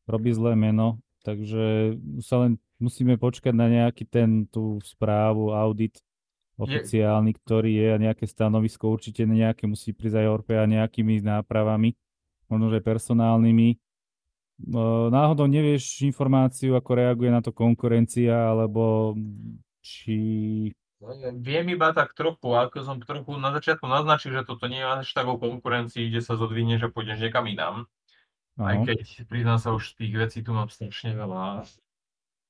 robí zlé meno, takže sa len musíme počkať na nejaký ten tú správu, audit oficiálny, je... ktorý je a nejaké stanovisko určite nejaké musí prísť aj Orpea nejakými nápravami, možno že personálnymi náhodou nevieš informáciu, ako reaguje na to konkurencia, alebo či... Viem iba tak trochu, ako som trochu na začiatku naznačil, že toto nie je až tak o konkurencii, kde sa zodvinie, že pôjdeš niekam inám. Aj keď priznám sa už tých vecí tu mám strašne veľa.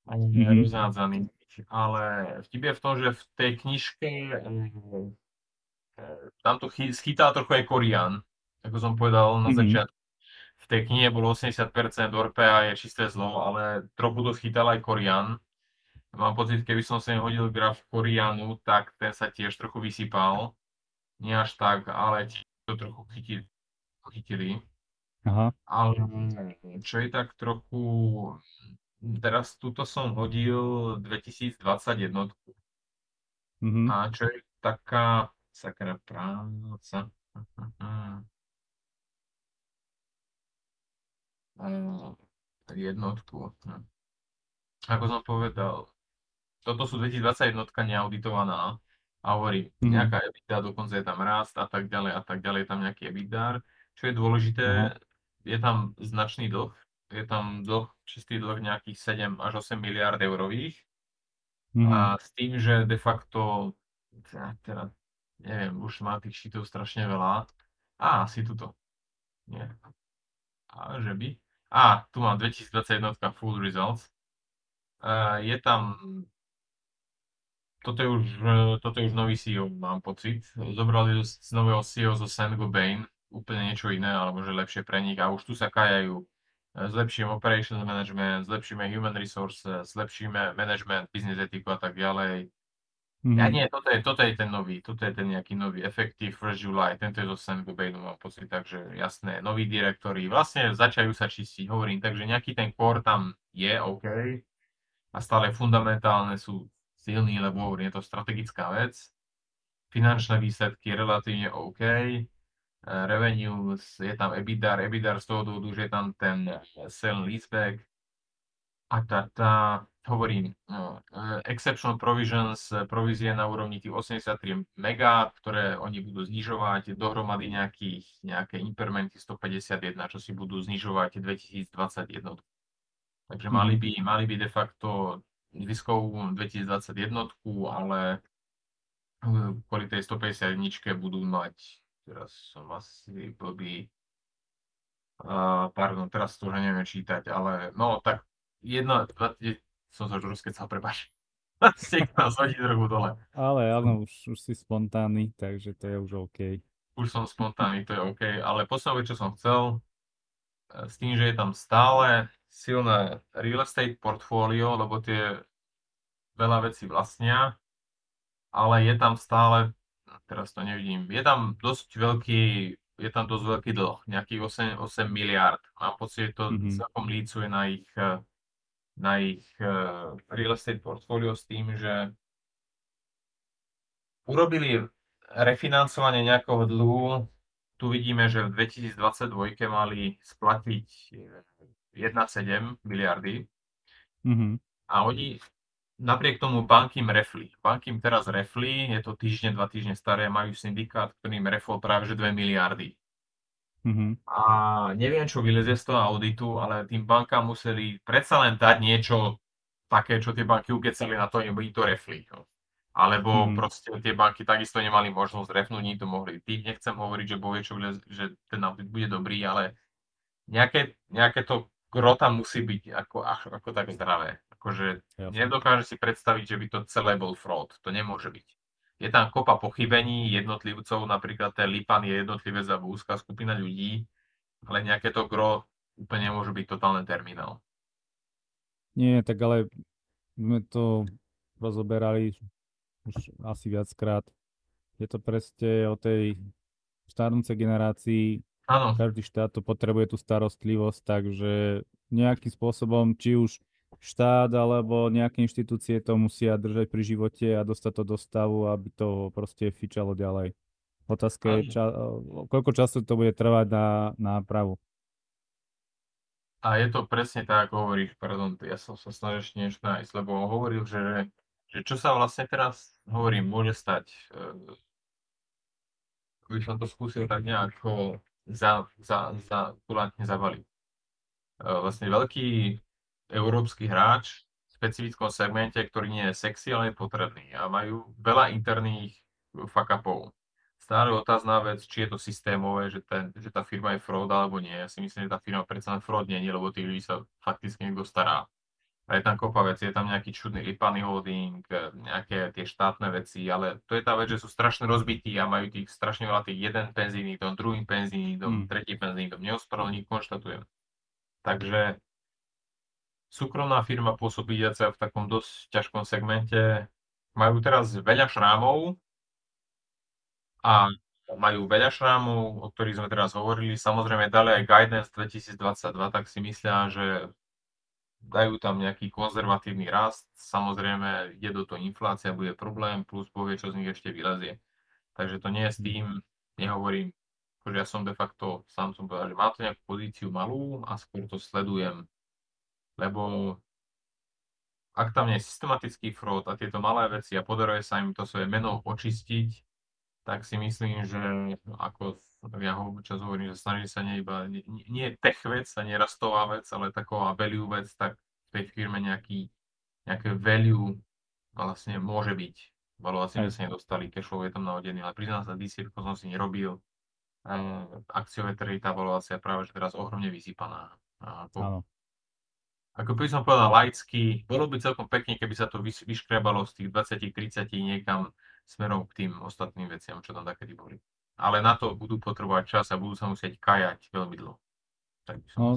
Ani mm-hmm. Ale vtip je v tom, že v tej knižke eh, tam to schytá trochu aj Korian, ako som povedal na mm-hmm. začiatku tej knihe bolo 80% Orpea je čisté zlo, ale trochu to schytal aj Korian. Mám pocit, keby som sem hodil graf Korianu, tak ten sa tiež trochu vysypal. Nie až tak, ale to trochu chytili. chytili. Aha. Ale čo je tak trochu teraz túto som hodil 2021 Mhm. a čo je taká sakra práca. Jednotku. Hm. Ako som povedal, toto sú 2021 neauditovaná a hovorím, Mhm. nejaká EBITDA, dokonca je tam rast a tak ďalej a tak ďalej, je tam nejaký EBITDA. Čo je dôležité, Aha. je tam značný dlh, je tam dlh, čistý dlh nejakých 7 až 8 miliard eurových Mhm. a s tým, že de facto, teda, teda neviem, už má tých šítov strašne veľa. Á, asi tuto. Nie. A že by? Á, tu mám 2021 full results. Uh, je tam toto je už, toto je už nový CEO, mám pocit. Zobrali z nového CEO zo Saint-Gobain úplne niečo iné, alebo že lepšie pre nich a už tu sa kajajú. Zlepšíme operations management, zlepšíme human resources, zlepšíme management, business etiku a tak ďalej. Mhm. Ja nie, toto je, toto je ten nový, toto je ten nejaký nový Effective First July, tento je zo Saint-Gobainu, mám pocit, takže jasné, noví direktori, vlastne začajú sa čistiť, hovorím, takže nejaký ten core tam je, OK, a stále fundamentálne sú silný, lebo hovorím, je to strategická vec. Finančné výsledky relatívne OK. Revenue, je tam EBITDA, EBITDA z toho dôvodu, že je tam ten sell leaseback. A tá, tá hovorím, no, exceptional provisions, provízie na úrovni tých 83 mega, ktoré oni budú znižovať, dohromady nejakých, nejaké impairmenty 151, čo si budú znižovať 2021. Takže mali by, mali by de facto diskovú 2021, ale kvôli tej 151 budú mať, teraz som asi blbý, uh, pardon, teraz to už neviem čítať, ale no tak jedna, som sa už rozkecal, prepáč. Ste nás hodí drogu dole. Ale áno, už, už si spontánny, takže to je už OK. Už som spontánny, to je OK, ale posledná čo som chcel, s tým, že je tam stále silné real estate portfólio, lebo tie veľa vecí vlastnia, ale je tam stále, teraz to nevidím, je tam dosť veľký, je tam dosť veľký dlh, nejakých 8, 8 miliard. Mám pocit, že to mm-hmm. celkom lícuje na ich, na ich uh, real estate portfólio s tým, že urobili refinancovanie nejakého dlhu. Tu vidíme, že v 2022 mali splatiť 1,7 miliardy. Mm-hmm. A oni napriek tomu banky im refli. Banky im teraz refli, je to týždne, dva týždne staré, majú syndikát, ktorý im refol práve že 2 miliardy. Mm-hmm. A neviem, čo vylezie z toho auditu, ale tým bankám museli predsa len dať niečo také, čo tie banky ukecali na to, aby to refli. No. Alebo mm-hmm. proste tie banky takisto nemali možnosť refnúť, nie to mohli. Tým nechcem hovoriť, že bovie, čo vylez, že ten audit bude dobrý, ale nejaké, nejaké to gro tam musí byť ako, ako tak zdravé. Akože nedokáže si predstaviť, že by to celé bol fraud. To nemôže byť. Je tam kopa pochybení jednotlivcov, napríklad ten Lipan je jednotlivec alebo úzká skupina ľudí, ale nejaké to gro úplne môže byť totálne terminál. Nie, tak ale sme to rozoberali už asi viackrát. Je to presne o tej starnúcej generácii. Áno. Každý štát to potrebuje tú starostlivosť, takže nejakým spôsobom, či už štát alebo nejaké inštitúcie to musia držať pri živote a dostať to do stavu, aby to proste fičalo ďalej. Otázka je, ča- koľko času to bude trvať na nápravu. A je to presne tak, ako hovoríš, pardon, ja som sa snažil ešte niečo nájsť, lebo on hovoril, že, že čo sa vlastne teraz, hovorím, môže stať. By som to skúsil tak nejako za, za, za kulantne zavaliť. Vlastne veľký európsky hráč v špecifickom segmente, ktorý nie je sexy, ale je potrebný a majú veľa interných fuck upov. Stále otázna vec, či je to systémové, že, ten, že tá firma je fraud alebo nie. Ja si myslím, že tá firma predsa len fraud nie, lebo tých ľudí sa fakticky niekto stará. A je tam kopa veci, je tam nejaký čudný Lipany holding, nejaké tie štátne veci, ale to je tá vec, že sú strašne rozbití a majú tých strašne veľa tých jeden penzijný dom, druhý penzijný dom, mm. tretí penzijný dom. Neospravedlní konštatujem. Takže súkromná firma pôsobí v takom dosť ťažkom segmente. Majú teraz veľa šrámov a majú veľa šrámov, o ktorých sme teraz hovorili. Samozrejme dali aj guidance 2022, tak si myslia, že dajú tam nejaký konzervatívny rast, samozrejme ide do toho inflácia, bude problém, plus povie, čo z nich ešte vylezie. Takže to nie je s tým, nehovorím, že ja som de facto, sám som povedal, že má to nejakú pozíciu malú a skôr to sledujem. Lebo ak tam nie je systematický fraud a tieto malé veci a podaruje sa im to svoje meno očistiť, tak si myslím, že ako ja ho čas hovorím, že snaží sa nie iba, nie, nie tech vec a nie rastová vec, ale taková value vec, tak v tej firme nejaký, nejaké value vlastne môže byť. Valuácie sme sa nedostali, cashflow je tam nahodený, ale priznám sa, DC som si nerobil. E, akciové trhy, tá valuácia práve že teraz ohromne vysypaná. Áno ako by som povedal laicky, bolo by celkom pekne, keby sa to vyškrebalo z tých 20-30 niekam smerom k tým ostatným veciam, čo tam takedy boli. Ale na to budú potrebovať čas a budú sa musieť kajať veľmi dlho. Tak by som no,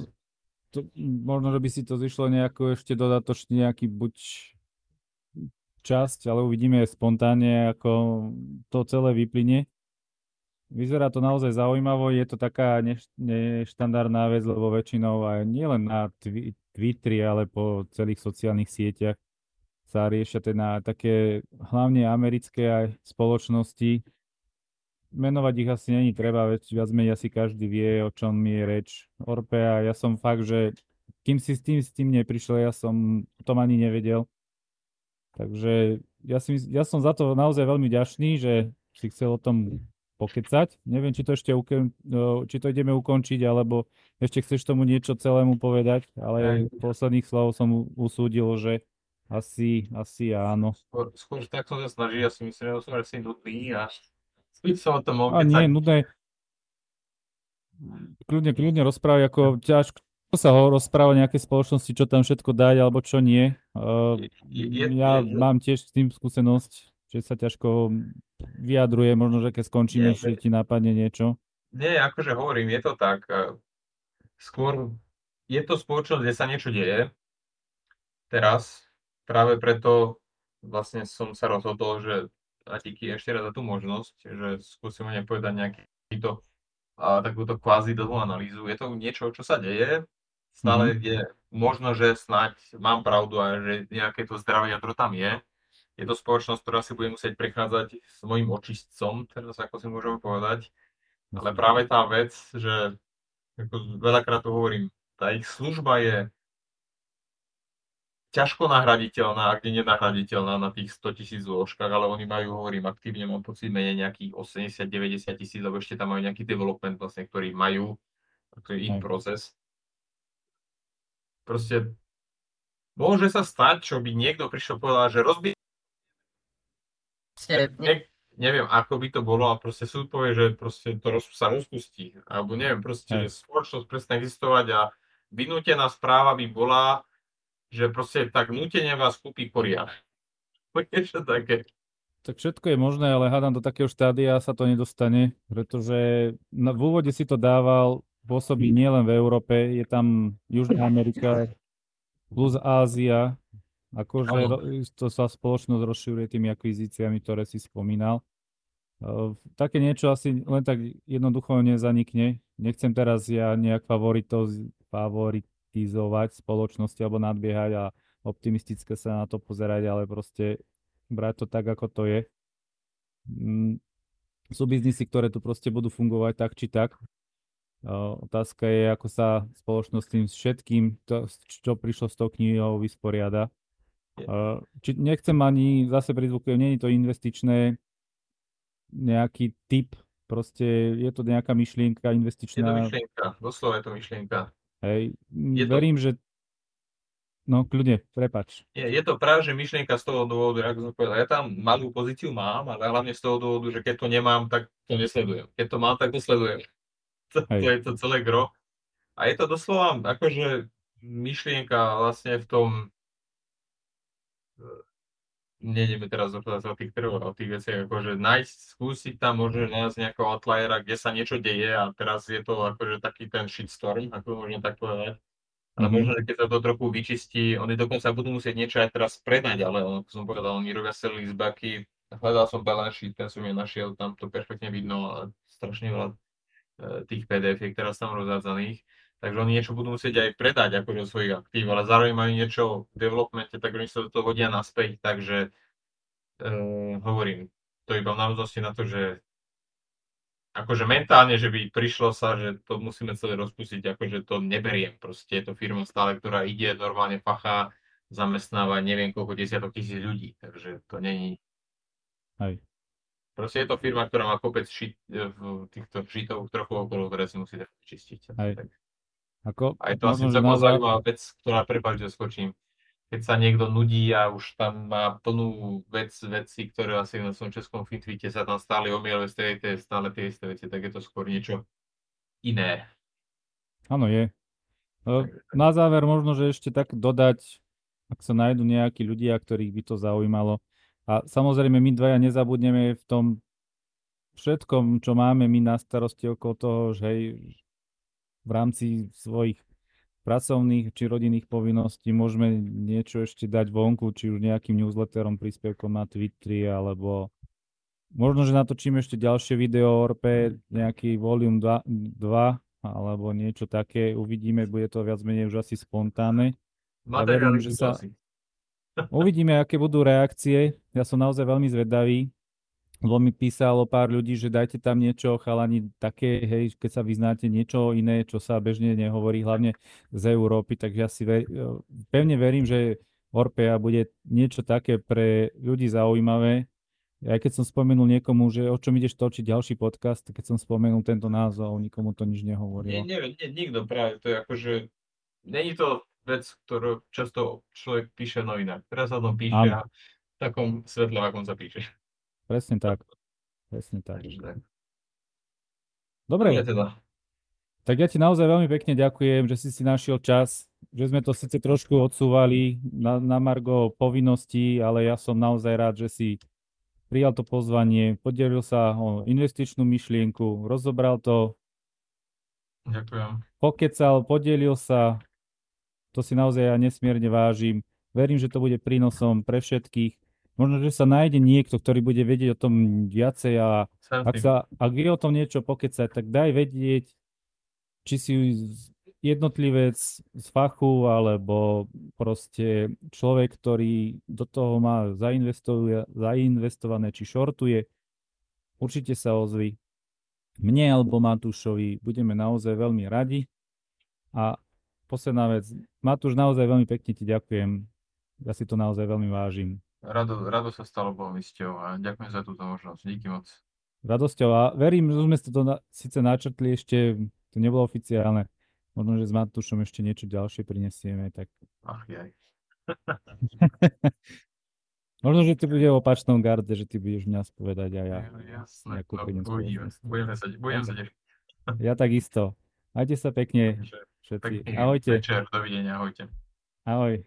to, možno, že by si to zišlo nejako ešte dodatočne nejaký buď časť, ale uvidíme spontánne, ako to celé vyplynie. Vyzerá to naozaj zaujímavo, je to taká neš- neštandardná vec, lebo väčšinou aj nielen na twi- Twitteri, ale po celých sociálnych sieťach sa riešia teda také hlavne americké aj spoločnosti. Menovať ich asi není treba, veď viac menej asi každý vie, o čom je reč. Orpea, ja som fakt, že kým si s tým, s tým neprišiel, ja som o tom ani nevedel. Takže ja, si, ja som za to naozaj veľmi ďačný, že si chcel o tom pokecať. Neviem, či to ešte no, či to ideme ukončiť, alebo ešte chceš tomu niečo celému povedať, ale Aj. posledných slov som usúdil, že asi, asi áno. Skôr, skôr tak som sa snažil, ja si myslím, že som asi nudný a som o tom A nie, nudné. Kľudne, kľudne rozprávať, ako ťažko sa ho rozpráva nejaké spoločnosti, čo tam všetko dať, alebo čo nie. Uh, je, je, ja je, mám tiež s tým skúsenosť, že sa ťažko vyjadruje, možno, že keď skončíme, že ti napadne niečo. Nie, akože hovorím, je to tak. E, skôr je to spoločnosť, kde sa niečo deje. Teraz práve preto vlastne som sa rozhodol, že a díky ešte raz za tú možnosť, že skúsim o povedať nejaký to, a takúto kvázi dlhú analýzu. Je to niečo, čo sa deje, stále mm-hmm. je možno, že snáď mám pravdu a že nejaké to zdravé jadro tam je, je to spoločnosť, ktorá si bude musieť prechádzať s mojim očistcom, teraz ako si môžeme povedať. Ale práve tá vec, že ako veľakrát to hovorím, tá ich služba je ťažko nahraditeľná, ak nie nenahraditeľná na tých 100 tisíc zložkách, ale oni majú, hovorím, aktívne mám pocit, menej nejakých 80-90 tisíc, lebo ešte tam majú nejaký development, vlastne, ktorý majú, to je ich proces. Proste môže sa stať, čo by niekto prišiel povedal, že rozbí proste, ne, neviem, ako by to bolo a proste súd povie, že proste to roz, sa rozpustí. Alebo neviem, proste, že spoločnosť prestane existovať a vynútená správa by bola, že proste tak nútenie vás kúpi poriad. Niečo také. Tak všetko je možné, ale hádam do takého štádia sa to nedostane, pretože na, v úvode si to dával pôsobí nielen v Európe, je tam Južná Amerika plus Ázia, Akože to sa spoločnosť rozširuje tými akvizíciami, ktoré si spomínal. Také niečo asi len tak jednoducho nezanikne. Nechcem teraz ja nejak favoritizovať spoločnosti alebo nadbiehať a optimistické sa na to pozerať, ale proste brať to tak, ako to je. Mm, sú biznisy, ktoré tu proste budú fungovať tak či tak. Otázka je, ako sa spoločnosť tým všetkým, to, čo prišlo s tou knihou, vysporiada. Či nechcem ani, zase prizvukujem, nie je to investičné nejaký typ, proste je to nejaká myšlienka investičná. Je to myšlienka, doslova je to myšlienka. Hej, je verím, to... že No, kľudne, prepač. Je, je to práve, že myšlienka z toho dôvodu, ako som povedal, ja tam malú pozíciu mám, ale hlavne z toho dôvodu, že keď to nemám, tak to nesledujem. Keď to mám, tak to sledujem. To, to je to celé gro. A je to doslova akože myšlienka vlastne v tom, nejdeme teraz rozprávať o tých trhoch, o tých veciach, akože nájsť, skúsiť tam možno nájsť nejakého outliera, kde sa niečo deje a teraz je to akože taký ten shitstorm, ako môžem tak povedať. Ale mm-hmm. možno, že keď sa to trochu vyčistí, oni dokonca budú musieť niečo aj teraz predať, ale ako som povedal, oni robia sell leasebacky, hľadal som balance sheet, ten som je našiel, tam to perfektne vidno, strašne veľa e, tých pdf teraz tam rozdádzaných. Takže oni niečo budú musieť aj predať akože svojich aktív, ale zároveň majú niečo v developmente, tak oni sa do toho hodia naspäť, takže uh, hovorím, to iba v návaznosti na to, že akože mentálne, že by prišlo sa, že to musíme celé rozpustiť, akože to neberiem. Proste je to firma stále, ktorá ide, normálne fachá, zamestnáva neviem koľko desiatok tisíc ľudí, takže to není... Hej. Proste je to firma, ktorá má kopec šit, v týchto šitov trochu okolo, ktoré si musí čistiť. Hej. Tak. Ako, A je to asi celkom zaujímavá vec, ktorá, prepáč, že skočím, keď sa niekto nudí a už tam má plnú vec, veci, ktoré asi na svojom českom Fitbite sa tam stále omielajú, stále tie isté veci, tak je to skôr niečo iné. Áno, je. No, na záver možno, že ešte tak dodať, ak sa nájdú nejakí ľudia, ktorých by to zaujímalo. A samozrejme, my dvaja nezabudneme v tom všetkom, čo máme my na starosti okolo toho, že hej, v rámci svojich pracovných či rodinných povinností môžeme niečo ešte dať vonku, či už nejakým newsletterom, príspevkom na Twitteri, alebo možno, že natočíme ešte ďalšie video RP, nejaký volume 2, 2 alebo niečo také. Uvidíme, bude to viac menej už asi spontánne. Ja verím, že sa... Uvidíme, aké budú reakcie. Ja som naozaj veľmi zvedavý lebo mi písalo pár ľudí, že dajte tam niečo, chalani, také, hej, keď sa vyznáte niečo iné, čo sa bežne nehovorí, hlavne z Európy, takže ja si ver, pevne verím, že Orpea bude niečo také pre ľudí zaujímavé. Aj keď som spomenul niekomu, že o čom ideš točiť ďalší podcast, keď som spomenul tento názov, nikomu to nič nehovorilo. Nie, nie, nie, nikto práve, to je akože, není to vec, ktorú často človek píše inak. Teraz sa to píše a v takom svetle, akom sa píše. Presne tak. Presne tak. Dobre. teda. Tak ja ti naozaj veľmi pekne ďakujem, že si si našiel čas, že sme to síce trošku odsúvali na, na margo povinností, ale ja som naozaj rád, že si prijal to pozvanie, podelil sa o investičnú myšlienku, rozobral to. Ďakujem. Pokecal, podelil sa, to si naozaj ja nesmierne vážim. Verím, že to bude prínosom pre všetkých možno, že sa nájde niekto, ktorý bude vedieť o tom viacej a ak, sa, ak vie o tom niečo pokecať, tak daj vedieť, či si jednotlivec z fachu, alebo proste človek, ktorý do toho má zainvestované, či šortuje, určite sa ozvi. Mne alebo Matúšovi budeme naozaj veľmi radi. A posledná vec, Matúš, naozaj veľmi pekne ti ďakujem. Ja si to naozaj veľmi vážim. Rado, rado sa stalo, mi a ďakujem za túto možnosť. Díky moc. Radosťou a verím, že sme to na, síce načrtli ešte, to nebolo oficiálne. Možno, že s Matúšom ešte niečo ďalšie prinesieme, tak... Ach, jaj. Možno, že to bude v opačnom garde, že ty budeš mňa spovedať a ja. Jasné, no, uvidíme. Budeme sa, budem sa tešiť. Ja takisto. Majte sa pekne všetci. Ahojte. Večer, dovidenia, ahojte. Ahoj.